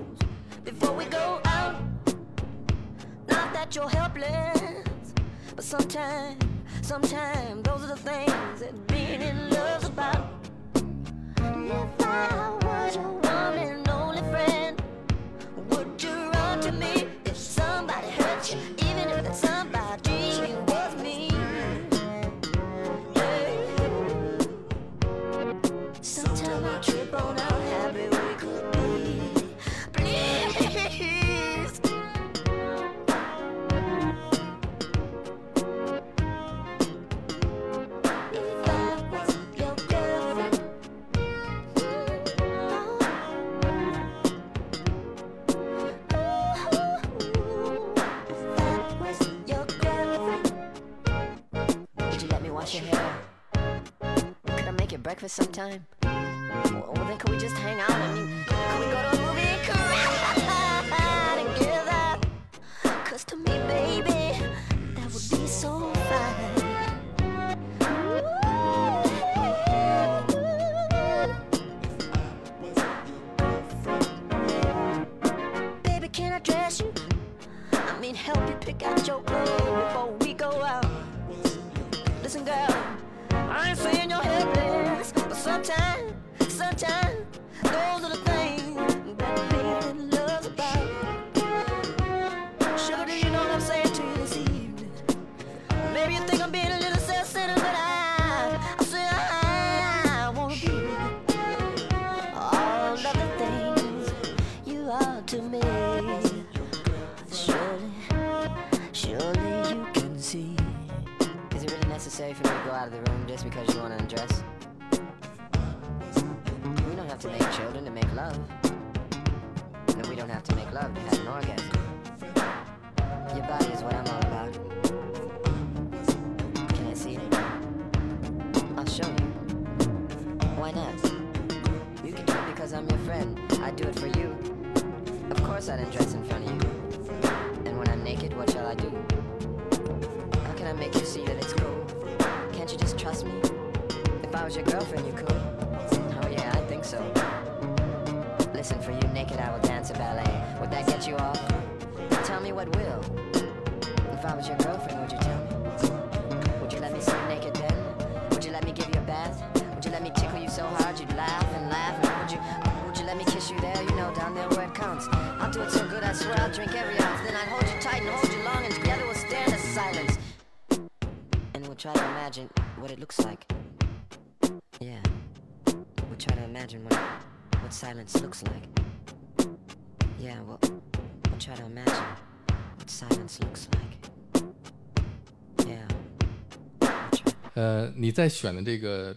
在选的这个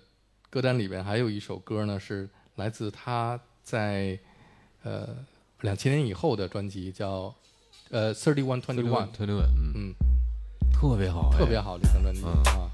歌单里边还有一首歌呢，是来自他在呃两千年以后的专辑，叫呃 Thirty One Twenty One，Twenty One，嗯。嗯，特别好，哎特别好这张专辑、嗯。啊。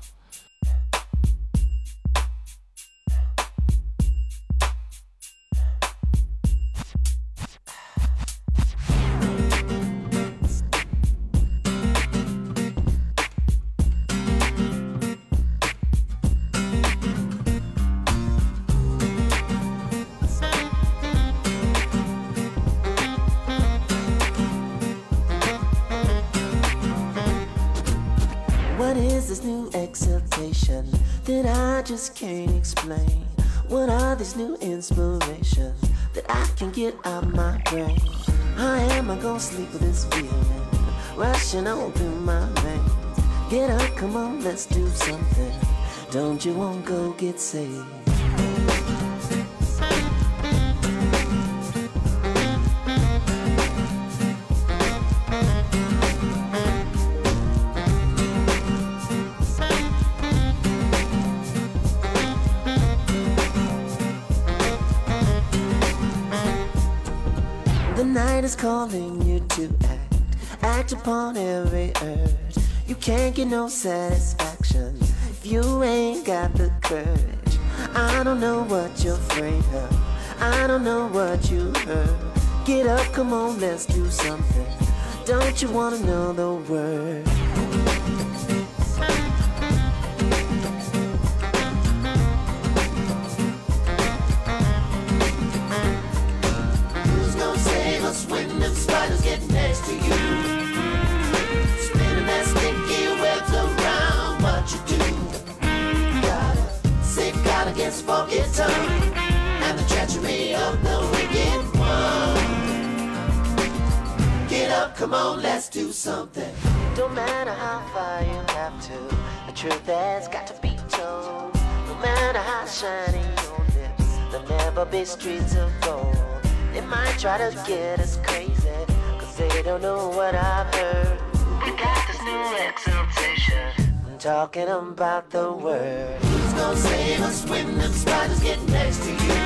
Saved? The night is calling you to act, act upon every urge. You can't get no satisfaction I don't know what you heard. Get up, come on, let's do something. Don't you wanna know the word? Don't matter how far you have to, the truth has got to be told. No matter how shiny your lips, there'll never be streets of gold. They might try to get us crazy, cause they don't know what I've heard. We got this new exaltation. I'm talking about the word. Who's gonna save us when them spiders get next to you?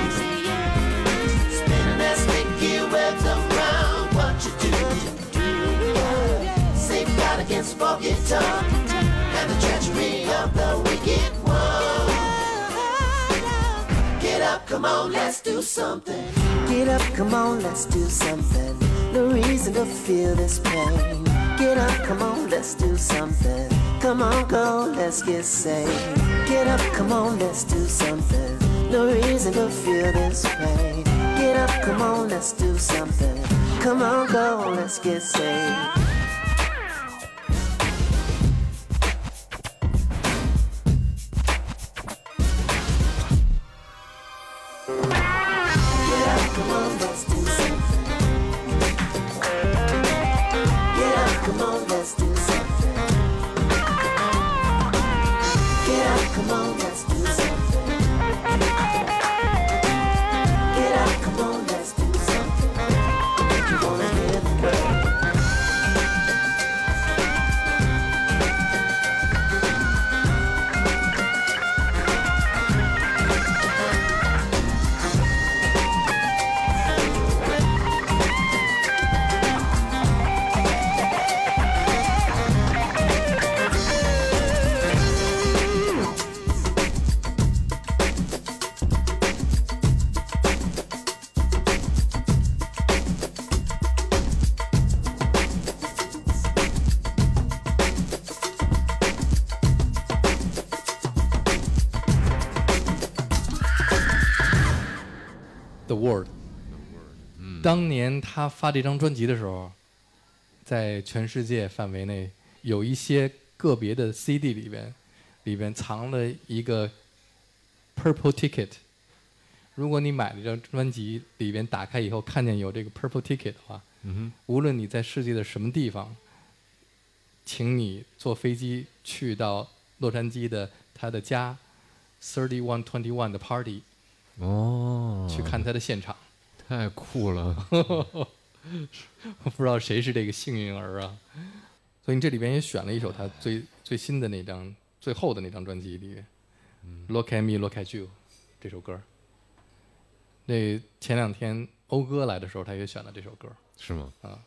Spinning their sticky webs against and the treachery of the wicked one. Get up, come on, let's do something. Get up, come on, let's do something. No reason to feel this pain. Get up, come on, let's do something. Come on, go, let's get saved. Get up, come on, let's do something. No reason to feel this pain. Get up, come on, let's do something. Come on, go, let's get saved. 他发这张专辑的时候，在全世界范围内有一些个别的 CD 里边，里边藏了一个 Purple Ticket。如果你买了这张专辑，里边打开以后看见有这个 Purple Ticket 的话，嗯无论你在世界的什么地方，请你坐飞机去到洛杉矶的他的家 Thirty One Twenty One 的 party 哦，去看他的现场。太酷了，我 *laughs* 不知道谁是这个幸运儿啊。所以你这里边也选了一首他最最新的那张最后的那张专辑里面，Look at me, look at you》这首歌。那前两天欧哥来的时候，他也选了这首歌。是吗？啊。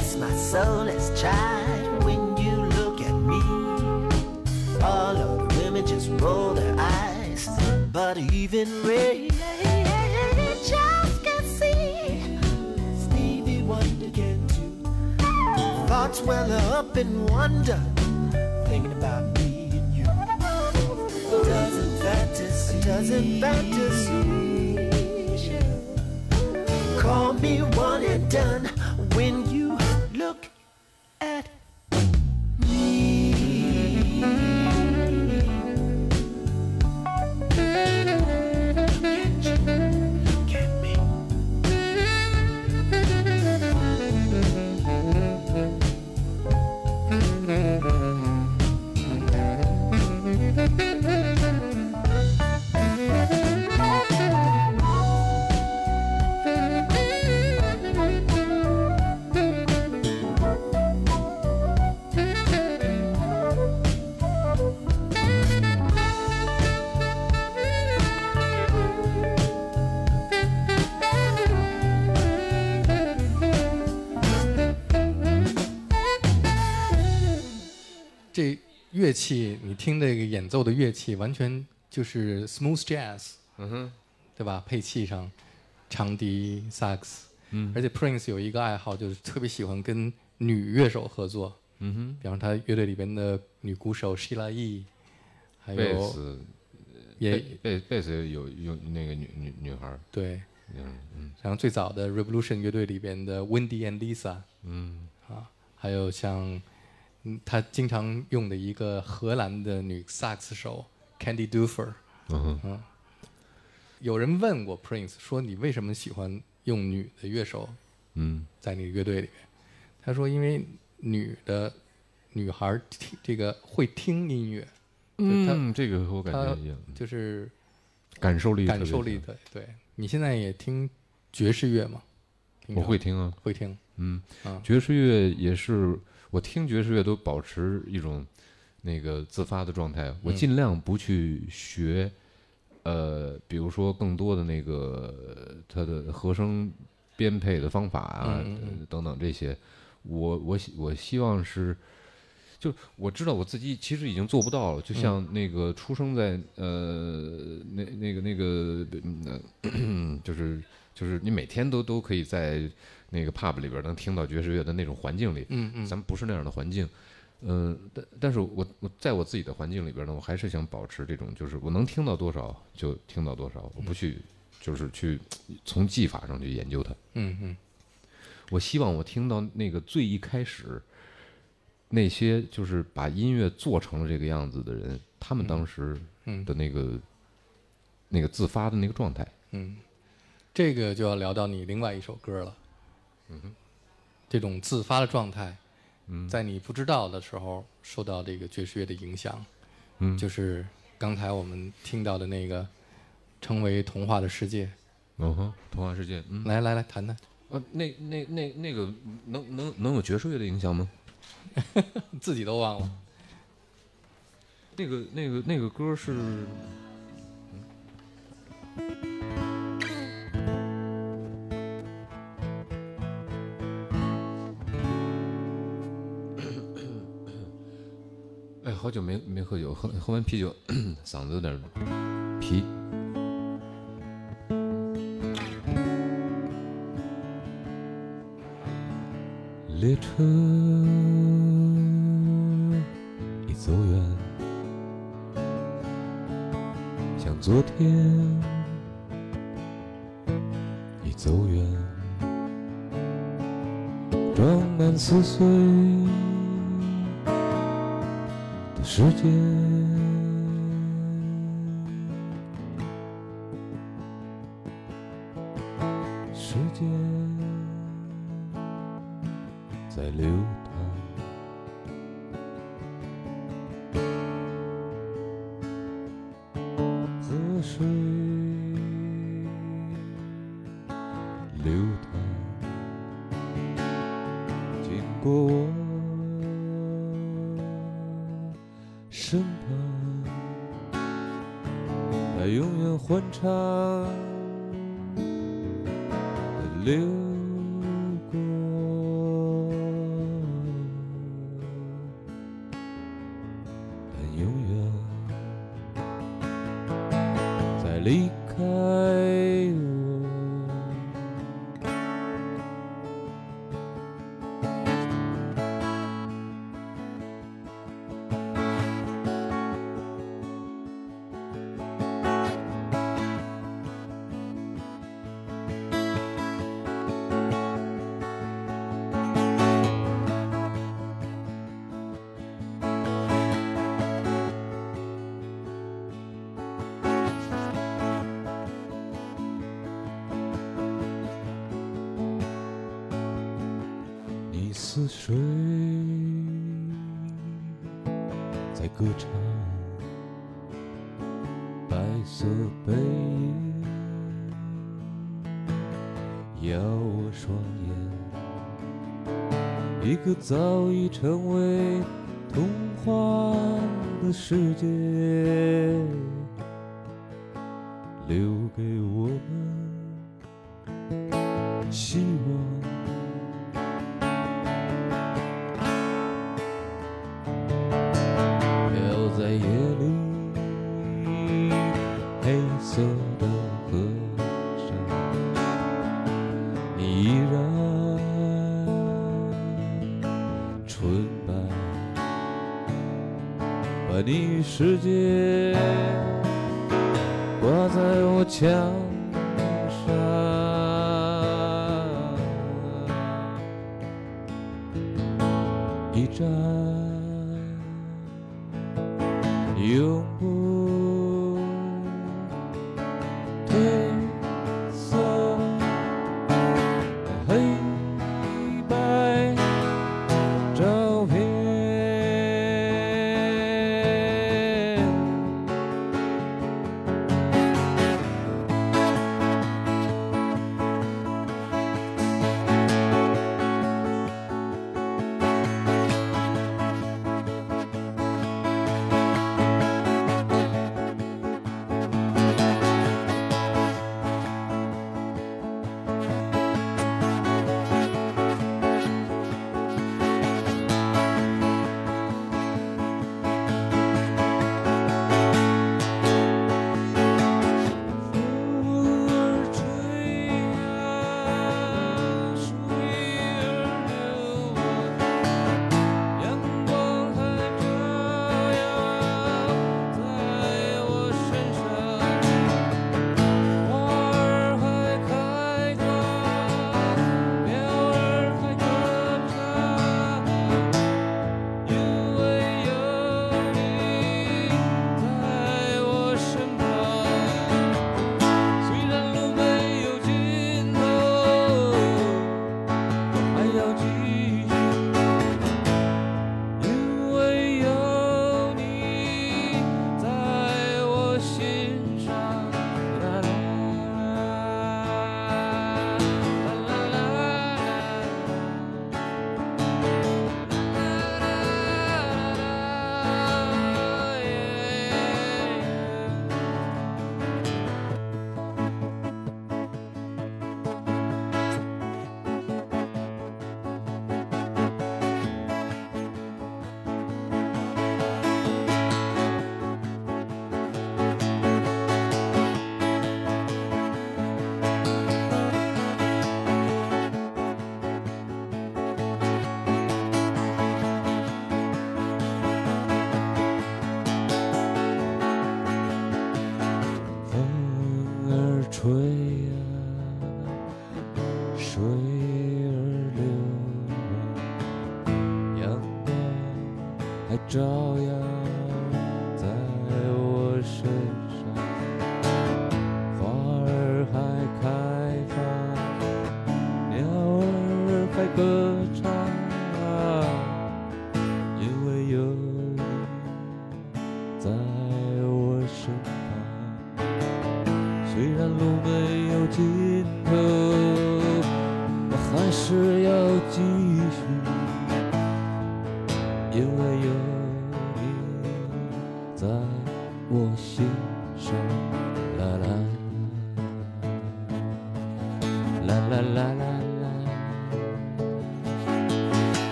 Yes, my soul has tried. When you look at me, all of the women just roll their eyes. But even Ray just can't see Stevie Wonder can too. Thoughts well up in wonder, thinking about me and you. Doesn't fantasy, doesn't fantasy. Call me one and done when 乐器，你听这个演奏的乐器，完全就是 smooth jazz，嗯哼，对吧？配器上，长笛、萨克斯，嗯。而且 Prince 有一个爱好，就是特别喜欢跟女乐手合作，嗯哼，比方他乐队里边的女鼓手 Sheila E，还贝有斯也贝贝贝斯有有那个女女女孩，对，嗯嗯。像最早的 Revolution 乐队里边的 Wendy and Lisa 嗯。啊，还有像嗯他经常用的一个荷兰的女萨克斯手 Candy Duffer，嗯嗯，有人问过 Prince 说你为什么喜欢用女的乐手嗯。在那个乐队里面？他说因为女的女孩儿听这个会听音乐，嗯，这个和我感觉一样，就是感受力感受力的。对。你现在也听爵士乐吗？平我会听啊，会听，嗯，啊爵士乐也是我听爵士乐都保持一种那个自发的状态，我嗯。尽量不去学，呃，比如说更多的那个它的和声编配的方法啊、等等这些，我我希我希望是，就我知道我自己其实已经做不到了，就像那个出生在呃那那个那个 *clears throat* 就是就是你每天都都可以在那个 pub 里边能听到爵士乐的那种环境里，嗯嗯咱们不是那样的环境。嗯，但但是我我在我自己的环境里边呢，我还是想保持这种，就是我能听到多少就听到多少，我不去就是去从技法上去研究它。嗯嗯我希望我听到那个最一开始，那些就是把音乐做成了这个样子的人，他们当时嗯的那个、那个自发的那个状态。嗯，这个就要聊到你另外一首歌了。嗯哼，这种自发的状态，嗯在你不知道的时候受到这个爵士乐的影响，嗯就是刚才我们听到的那个称为童话的世界。嗯哼，童话世界，嗯，来来来，谈谈，呃，那那那那个能能能有爵士乐的影响吗？*laughs* 自己都忘了。那个那个那个歌是，哎，好久没没喝酒，喝喝完啤酒，*clears throat* 嗓子有点皮。列车已走远，像昨天已走远，装满撕碎世界。早已成为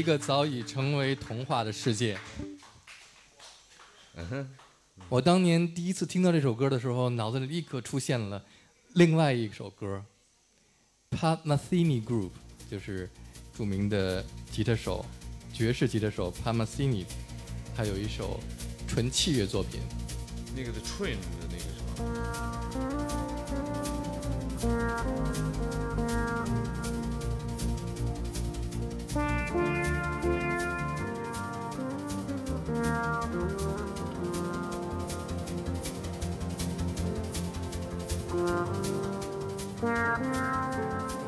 一个早已成为童话的世界。我当年第一次听到这首歌的时候，脑子里立刻出现了另外一首歌 ——Pammasini Group，就是著名的吉他手、爵士吉他手 Pammasini。他有一首纯器乐作品，那个是 train 的那个什么。Thank you.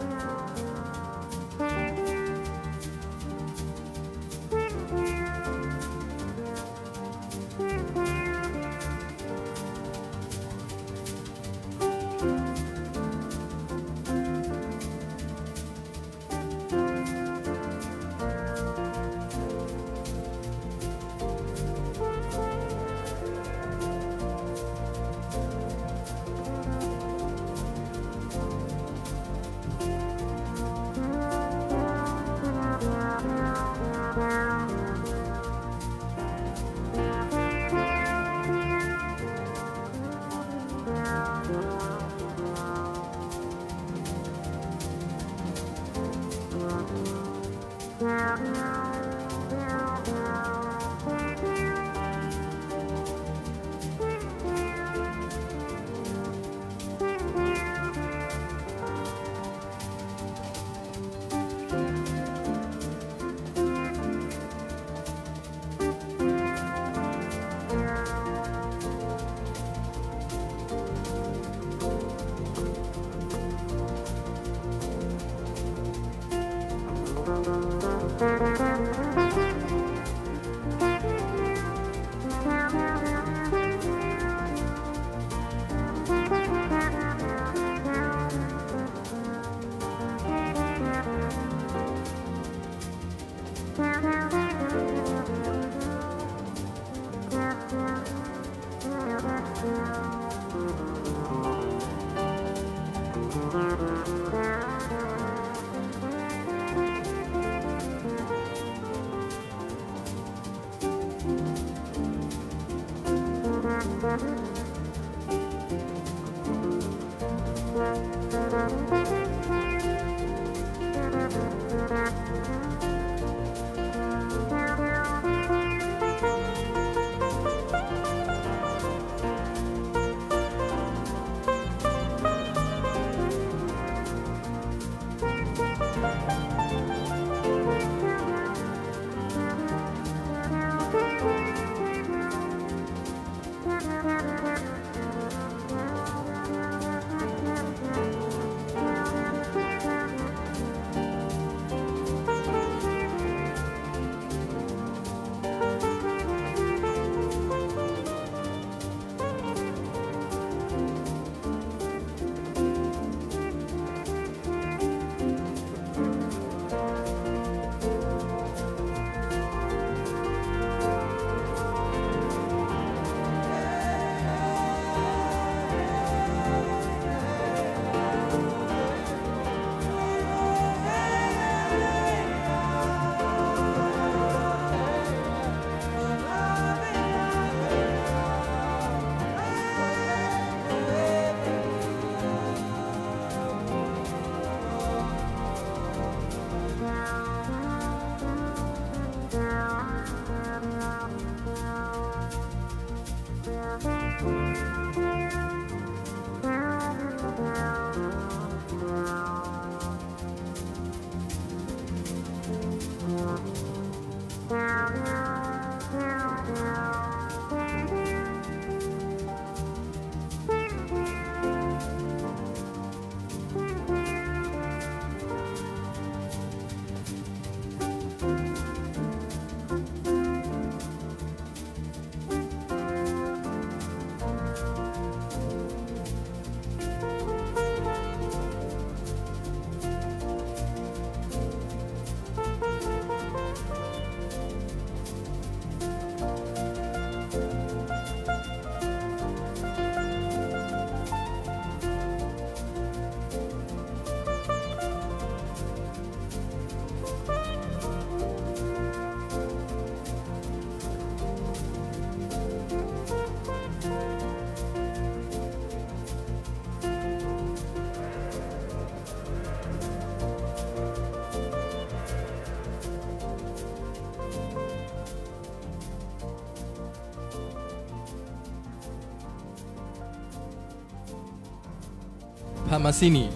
Metheny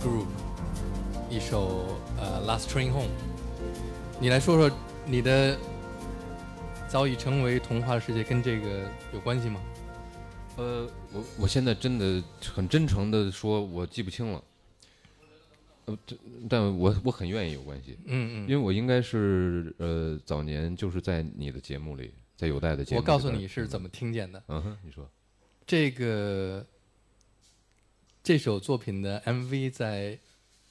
Group 一首呃《Last Train Home》。你来说说你的早已成为童话的世界跟这个有关系吗？呃，我我现在真的很真诚的说，我记不清了。呃，这但我我很愿意有关系，嗯嗯因为我应该是呃早年就是在你的节目里，在有代的节目里，我告诉你是怎么听见的。嗯哼，你说，这个这首作品的 MV 在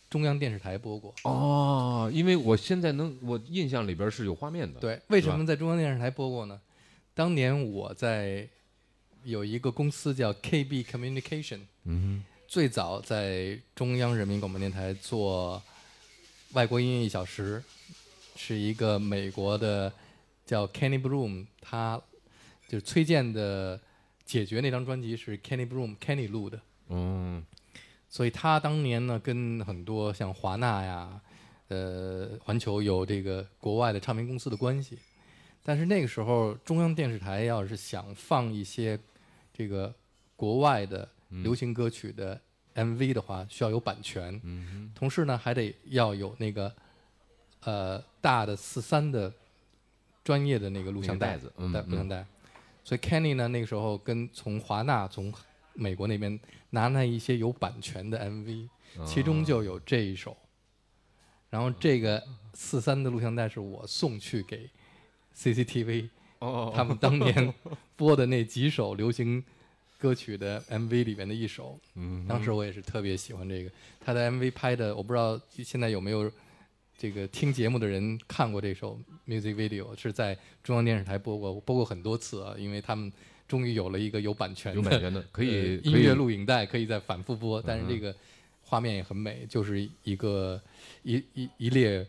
中央电视台播过。哦，因为我现在能，我印象里边是有画面的，对，为什么在中央电视台播过呢？当年我在有一个公司叫 KB Communication，嗯最早在中央人民广播电台做外国音乐一小时，是一个美国的叫 Kenny Bloom，他就是崔健的《解决》那张专辑是 Kenny Bloom Kenny 录的，嗯所以他当年呢跟很多像华纳呀、呃环球有这个国外的唱片公司的关系。但是那个时候中央电视台要是想放一些这个国外的流行歌曲的 MV 的话，需要有版权，嗯同时呢还得要有那个呃大的四三的专业的那个录像带带子录像带。所以 Kenny 呢那个时候跟从华纳从美国那边拿那一些有版权的 MV，其中就有这一首。然后这个四三的录像带是我送去给 CCTV，哦他们当年播的那几首流行歌曲的 MV 里面的一首。嗯当时我也是特别喜欢这个，他的 MV 拍的，我不知道现在有没有这个听节目的人看过这首 music video，是在中央电视台播过，播过很多次啊，因为他们终于有了一个有版权的有版权的 *laughs* 可以呃音乐录影带，可以再反复播，但是嗯这个画面也很美，就是一个一一一列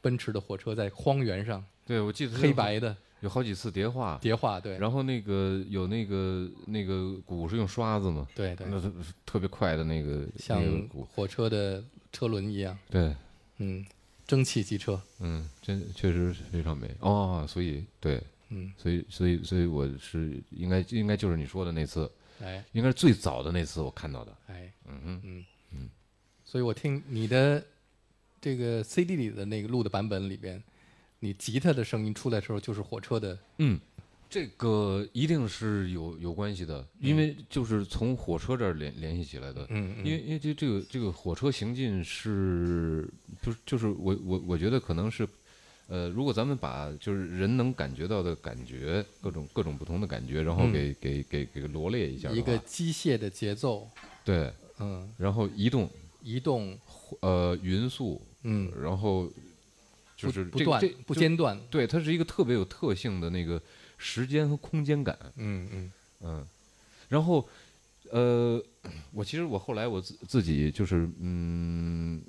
奔驰的火车在荒原上，对，我记得黑白的有好几次叠画，叠画，对，然后那个有那个那个鼓是用刷子嘛，对对。那是特别快的那个像火车的车轮一样，对，嗯，蒸汽机车，嗯，真确实非常美。哦，所以对，嗯，所以所以所以我是应该应该就是你说的那次，哎。应该是最早的那次我看到的，哎，嗯哼嗯。嗯，所以我听你的这个 CD 里的那个录的版本里边，你吉他的声音出来的时候就是火车的，嗯，这个一定是有有关系的，因为就是从火车这儿联联系起来的。嗯嗯。因为因为这这个这个火车行进是，就是就是我我我觉得可能是，呃，如果咱们把就是人能感觉到的感觉，各种各种不同的感觉，然后嗯。给、给给给罗列一下一个机械的节奏，对，嗯，然后移动，移动，呃，匀速，嗯，然后就是不不断不间断对，它是一个特别有特性的那个时间和空间感，嗯嗯。嗯，然后呃，我其实我后来我自自己就是嗯，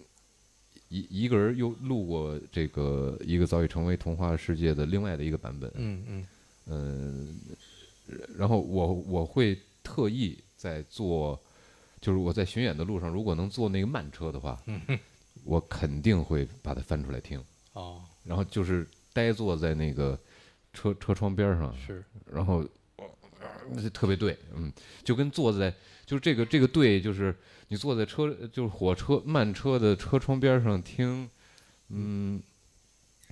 一一个人又录过这个一个早已成为童话世界的另外的一个版本，嗯嗯。嗯，然后我我会特意在坐，就是我在巡演的路上，如果能坐那个慢车的话，嗯我肯定会把它翻出来听，哦，然后就是呆坐在那个车车窗边上，是，然后那就特别对，嗯，就跟坐在就是这个这个对，就是你坐在车就是火车慢车的车窗边上听，嗯，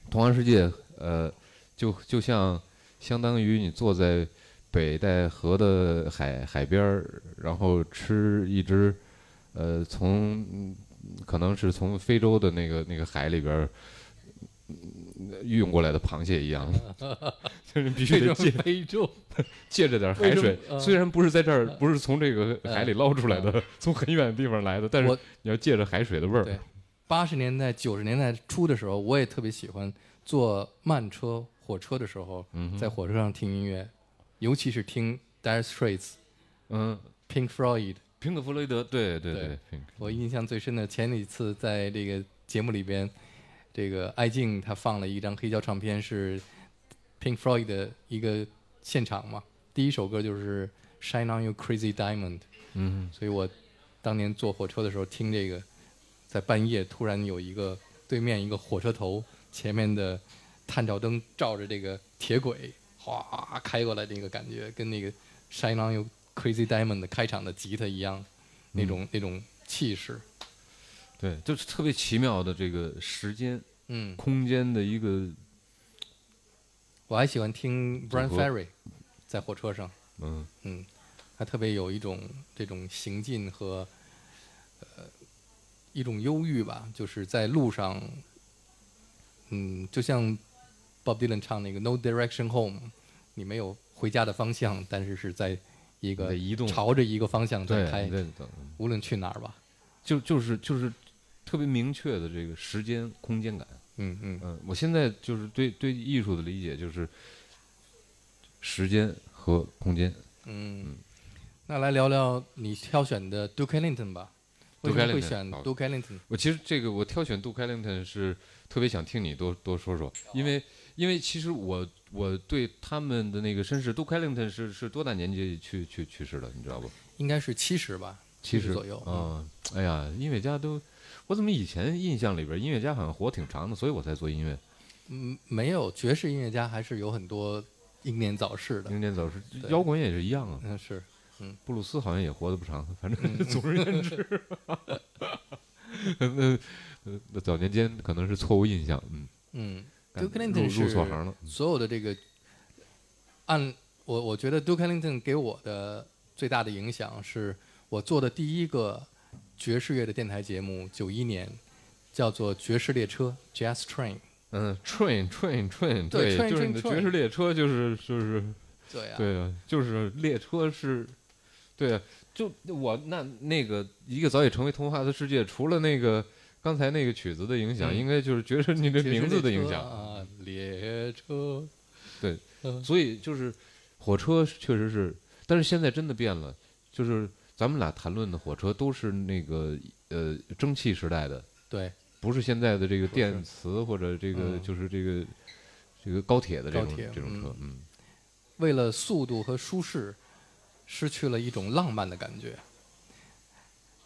童话世界，呃，就就像相当于你坐在北戴河的海海边儿，然后吃一只，呃，从可能是从非洲的那个那个海里边儿。嗯运过来的螃蟹一样，*laughs* 就是必须得借非洲 *laughs* 借着点海水，呃虽然不是在这儿，不是从这个海里捞出来的，*laughs* 从很远的地方来的，但是你要借着海水的味儿。八十年代、九十年代初的时候，我也特别喜欢坐慢车、火车的时候，在火车上听音乐，尤其是听 Dire Straits，嗯，Pink Floyd，平克·弗洛伊德，对对对对我印象最深的前几次在这个节目里边，这个艾静她放了一张黑胶唱片，是 Pink Floyd 的一个现场嘛。第一首歌就是《Shine on You Crazy Diamond》，嗯，所以我当年坐火车的时候听这个，在半夜突然有一个对面一个火车头前面的探照灯照着这个铁轨，哗开过来，那个感觉跟那个《Shine on You Crazy Diamond》的开场的吉他一样，那种、那种气势。对，就是特别奇妙的这个时间、嗯，空间的一个，我还喜欢听 Brian Ferry 在火车上，嗯。嗯，他特别有一种这种行进和呃一种忧郁吧，就是在路上，嗯，就像 Bob Dylan 唱那个 No Direction Home，你没有回家的方向，但是是在一个移动。朝着一个方向在开，无论去哪儿吧。就就是就是特别明确的这个时间空间感。嗯嗯嗯，我现在就是对对艺术的理解就是时间和空间。嗯，那来聊聊你挑选的 Duke Ellington 吧。为什么会 Duke 选 Ellington，好 Duke Ellington？我其实这个我挑选杜凯林顿是特别想听你多多说说，因为因为其实我我对他们的那个身世，杜凯林顿是是多大年纪去去去世的，你知道不？应该是七十吧，七十十左右。嗯啊、哎呀，音乐家都，我怎么以前印象里边音乐家好像活挺长的，所以我才做音乐。嗯，没有爵士音乐家还是有很多英年早逝的。英年早逝，对摇滚也是一样啊。嗯，是，嗯，布鲁斯好像也活得不长，反正、嗯总而言之，*laughs* 那早年间可能是错误印象，嗯嗯干，Duke 入 Ellington 入是错行了。所有的这个，按我我觉得 Duke Ellington 给我的最大的影响是我做的第一个爵士乐的电台节目，九一年叫做《爵士列车》（Jazz Train）。嗯，train train train，对，train，就是你的爵士列车，就是就是，对啊对啊，就是列车是，对啊，就我那那个一个早已成为童话的世界，除了那个刚才那个曲子的影响，嗯应该就是爵士你的名字的影响。车啊，列车。对，嗯所以就是火车确实是，但是现在真的变了，就是咱们俩谈论的火车都是那个呃蒸汽时代的，对，不是现在的这个电磁或者这个嗯。就是这个这个高铁的这种这种车，嗯，为了速度和舒适，失去了一种浪漫的感觉。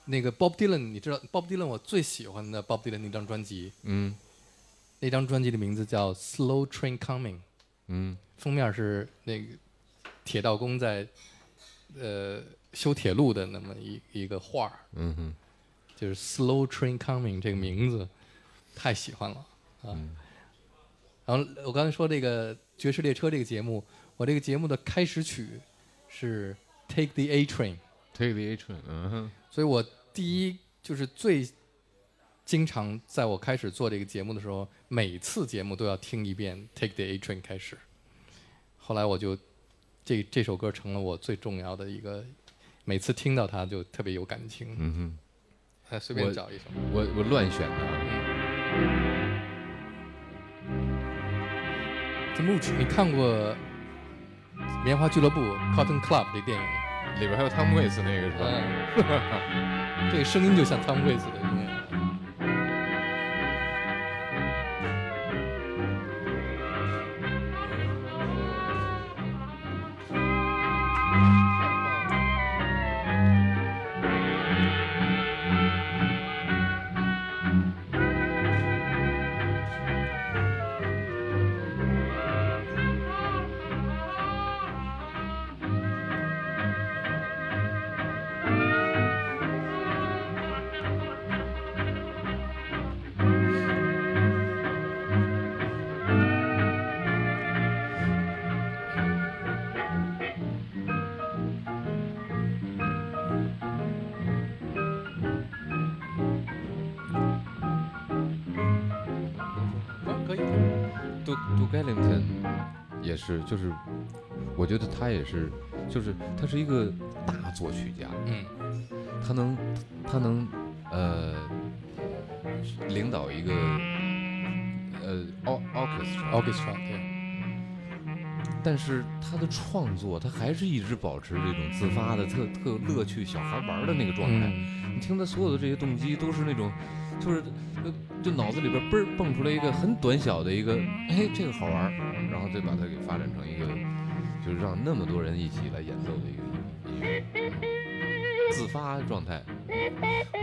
那个 Bob Dylan，你知道 Bob Dylan 我最喜欢的 Bob Dylan 那张专辑，嗯，那张专辑的名字叫《Slow Train Coming》，嗯，封面是那个铁道工在呃修铁路的那么一一个画儿，嗯哼，就是 Slow Train Coming 这个名字太喜欢了啊。嗯然后我刚才说这个爵士列车这个节目，我这个节目的开始曲是 Take the A Train，Take the A Train，嗯哼，所以我第一就是最经常在我开始做这个节目的时候，每次节目都要听一遍 Take the A Train 开始。后来我就这这首歌成了我最重要的一个，每次听到它就特别有感情。嗯哼，哎，随便找一首。我我乱选的啊，这木曲你看过《棉花俱乐部》（Cotton Club） 这电影？里边还有汤姆·威斯那个是吧？嗯，这个声音就像汤姆·威斯的是，就是我觉得他也是，就是他是一个大作曲家，嗯，他能他能呃领导一个呃 or- orchestra orchestra 对，但是他的创作，他还是一直保持这种自发的、特特乐趣、小孩玩的那个状态。嗯你听他所有的这些动机，都是那种，就是呃，就脑子里边嘣儿蹦出来一个很短小的一个，哎，这个好玩儿，然后再把它给发展成一个，就是让那么多人一起来演奏的一个音乐，嗯自发状态。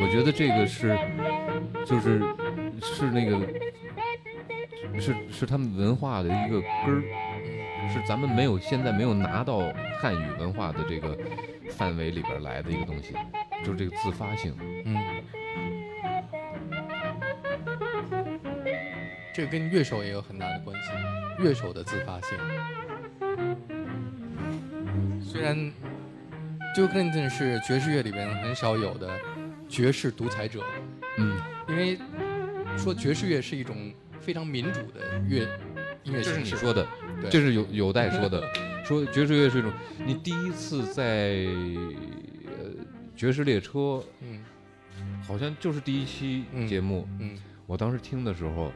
我觉得这个是，就是是那个，是是他们文化的一个根儿。是咱们没有现在没有拿到汉语文化的这个范围里边来的一个东西，就是这个自发性。嗯，这跟乐手也有很大的关系，乐手的自发性。虽然 Duke Ellington 是爵士乐里边很少有的爵士独裁者，嗯，因为说爵士乐是一种非常民主的乐音乐这是。你说的，对这是有有待说的。*laughs* 说爵士乐是一种，你第一次在呃爵士列车，嗯好像就是第一期节目，嗯我当时听的时候，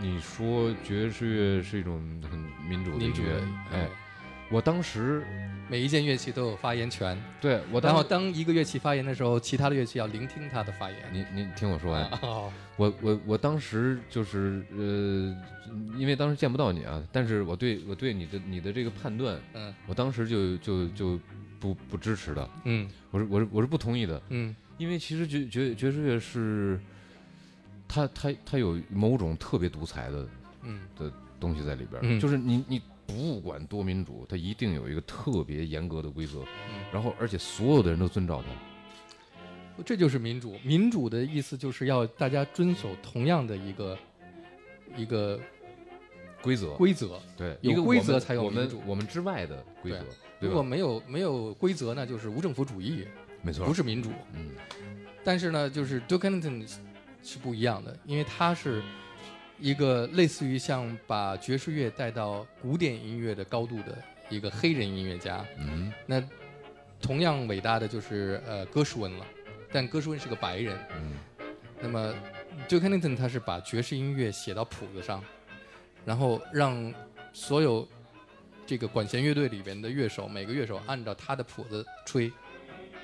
你说爵士乐是一种很民主的音乐哎，我当时每一件乐器都有发言权。对我当然后当一个乐器发言的时候，其他的乐器要聆听他的发言。你你听我说完，哦我我我当时就是呃，因为当时见不到你啊，但是我对我对你的你的这个判断，嗯我当时就就就不不支持的，嗯我是我是我是不同意的，嗯因为其实爵爵爵士乐是，它它它有某种特别独裁的嗯的东西在里边，嗯就是你你不管多民主，它一定有一个特别严格的规则，嗯然后而且所有的人都遵照它。这就是民主。民主的意思就是要大家遵守同样的一个一个规则规则。对，一个有规则才有民主。们我们之外的规则，如果没有没有规则，那就是无政府主义，没错，不是民主。嗯，但是呢，就是 Duke Ellington 是不一样的，因为他是一个类似于像把爵士乐带到古典音乐的高度的一个黑人音乐家。嗯，那同样伟大的就是呃歌舒温了，但歌舒温是个白人。嗯，那么 Duke Ellington 他是把爵士音乐写到谱子上，然后让所有这个管弦乐队里边的乐手，每个乐手按照他的谱子吹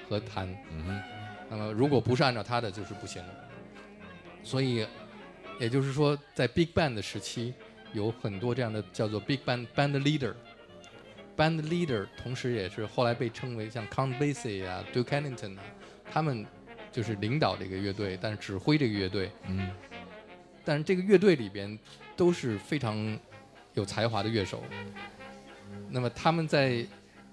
和弹。嗯，那么如果不是按照他的，就是不行。所以，也就是说，在 Big Band 的时期，有很多这样的叫做 Big Band Band Leader。Band Leader 同时也是后来被称为像 Count Basie 啊、Duke Ellington 啊，他们就是领导这个乐队，但是指挥这个乐队。嗯，但是这个乐队里边都是非常有才华的乐手。那么他们在，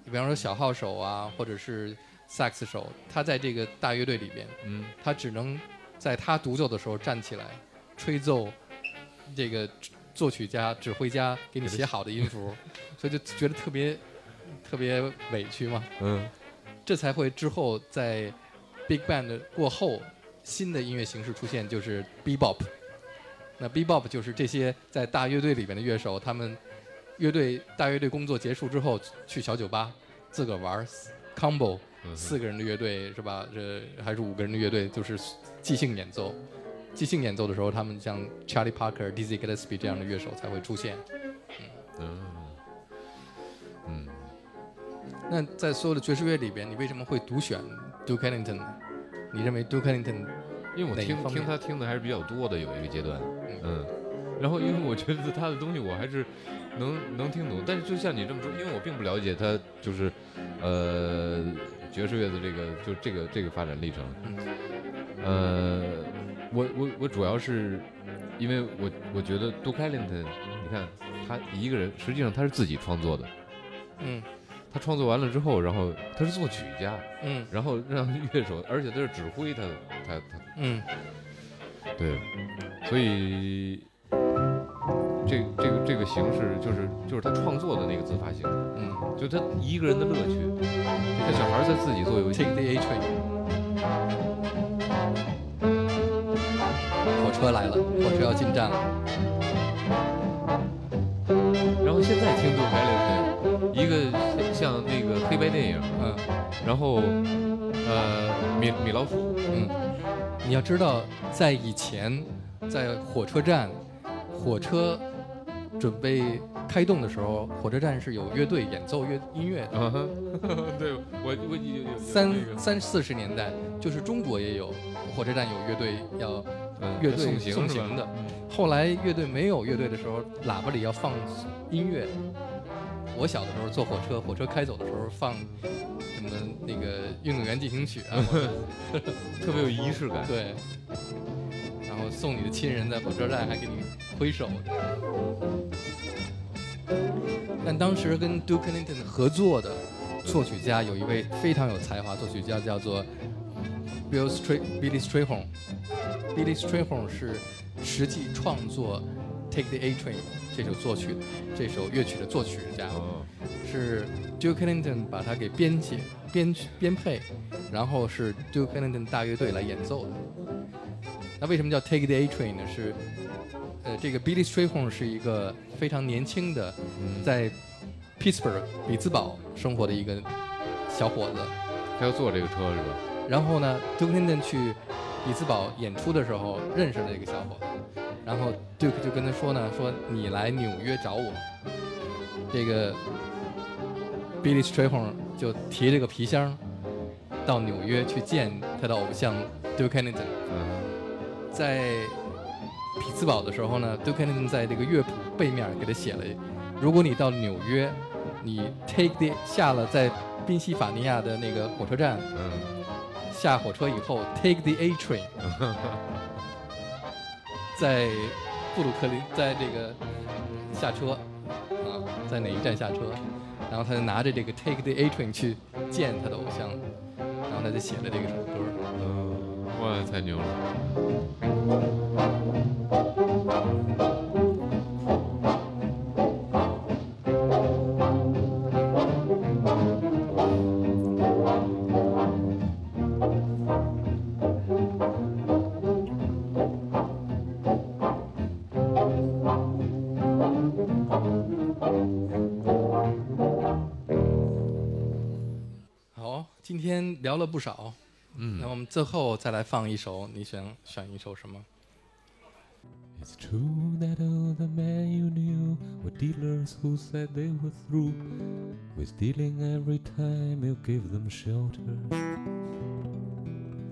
比方说小号手啊，或者是萨克斯手，他在这个大乐队里边，嗯，他只能在他独奏的时候站起来吹奏这个作曲家、指挥家给你写好的音符，*laughs* 所以就觉得特别特别委屈嘛。嗯，这才会之后在 Big Band 过后，新的音乐形式出现，就是 Bebop。那 Bebop 就是这些在大乐队里面的乐手，他们乐队大乐队工作结束之后，去小酒吧自个儿玩儿 combo，嗯四个人的乐队是吧？这还是五个人的乐队，就是即兴演奏。即兴演奏的时候，他们像 Charlie Parker、Dizzy Gillespie 这样的乐手才会出现。嗯，嗯，那在所有的爵士乐里边，你为什么会独选 Duke Ellington 呢？你认为 Duke Ellington 因为我听听他听的还是比较多的，有一个阶段，嗯，然后因为我觉得他的东西我还是能能听懂，但是就像你这么说，因为我并不了解他就是呃爵士乐的这个就这个这个发展历程，呃，我我我主要是因为我我觉得 Duke Ellington，你看他一个人，实际上他是自己创作的，嗯，他创作完了之后，然后他是作曲家，嗯，然后让乐手，而且他是指挥他他他，嗯，对，所以这这个这个形式就是就是他创作的那个自发性，嗯，就他一个人的乐趣，这小孩在自己做游戏 Take the A train。火车来了，火车要进站了。然后现在听杜凯勒一个像那个黑白电影，嗯，然后呃米米老鼠，嗯，你要知道，在以前，在火车站，火车准备开动的时候，火车站是有乐队演奏乐音乐的。*laughs* 对我我有有有三三四十年代，就是中国也有火车站有乐队要乐队送行的。后来乐队没有乐队的时候，喇叭里要放音乐。我小的时候坐火车，火车开走的时候放什么那个运动员进行曲啊，*laughs* 特别有仪式感。对，然后送你的亲人在火车站还给你挥手。但当时跟 Duke Ellington 合作的作曲家有一位非常有才华作曲家，叫做 Bill Stray Billy Strayhorn。Billy Strayhorn 是实际创作《Take the A Train》这首作曲这首乐曲的作曲家，哦，是 Duke Ellington 把它给编写、编编配，然后是 Duke Ellington 大乐队来演奏的。那为什么叫 Take the A Train 呢？是呃，这个 Billy Strayhorn 是一个非常年轻的，在 Pittsburgh 比兹堡生活的一个小伙子。他要坐这个车是吧？然后呢，Duke Ellington 去比兹堡演出的时候认识了这个小伙子，然后 Duke 就跟他说呢，说你来纽约找我。这个 Billy Strayhorn 就提这个皮箱到纽约去见他的偶像 Duke Ellington。嗯在匹兹堡的时候呢，Duke Ellington 在这个乐谱背面给他写了：如果你到纽约，你 take the 下了在宾夕法尼亚的那个火车站，嗯，下火车以后 take the A train，*laughs* 在布鲁克林，在这个下车啊，在哪一站下车，然后他就拿着这个 take the A train 去见他的偶像，然后他就写了这个首歌。嗯，哇，太牛了！聊了不少，嗯那我们最后再来放一首，你想选一首什么？ It's true that all the men you knew were dealers who said they were through with dealing every time you gave them shelter.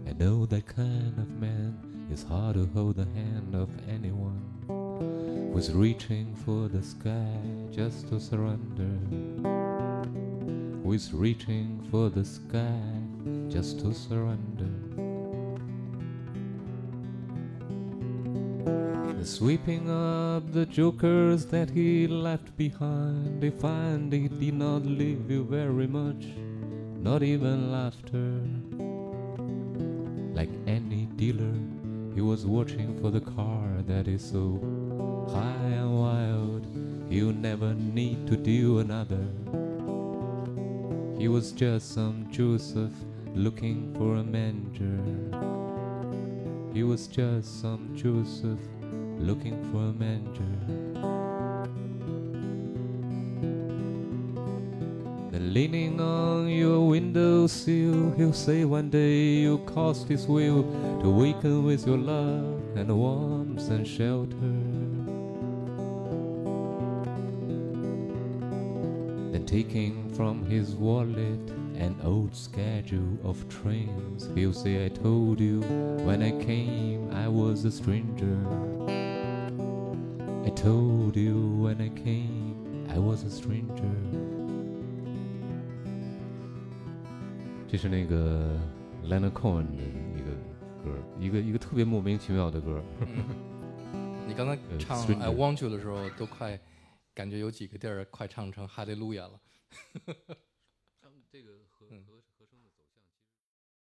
I know that kind of man is hard to hold the hand of anyone who's reaching for the sky just to surrender. Who is reaching for the sky just to surrender. The sweeping up the jokers that he left behind, they find he did not leave you very much, not even laughter. Like any dealer, he was watching for the car that is so high and wild, you never need to do another. He was just some Joseph looking for a manger. He was just some Joseph looking for a manger. Then leaning on your windowsill, he'll say one day you caused his will to weaken with your love and warmth and shelter. Then taking from his wallet an old schedule of trains, he'll say, I told you when I came I was a stranger. I told you when I came I was a stranger. 这是那个 Leonard Cohen 的一个歌儿，一个一个特别莫名其妙的歌儿。你刚才呃唱 Stranger I Want You 的时候，都快感觉有几个地儿快唱成哈利路亚了。他们这个合合唱。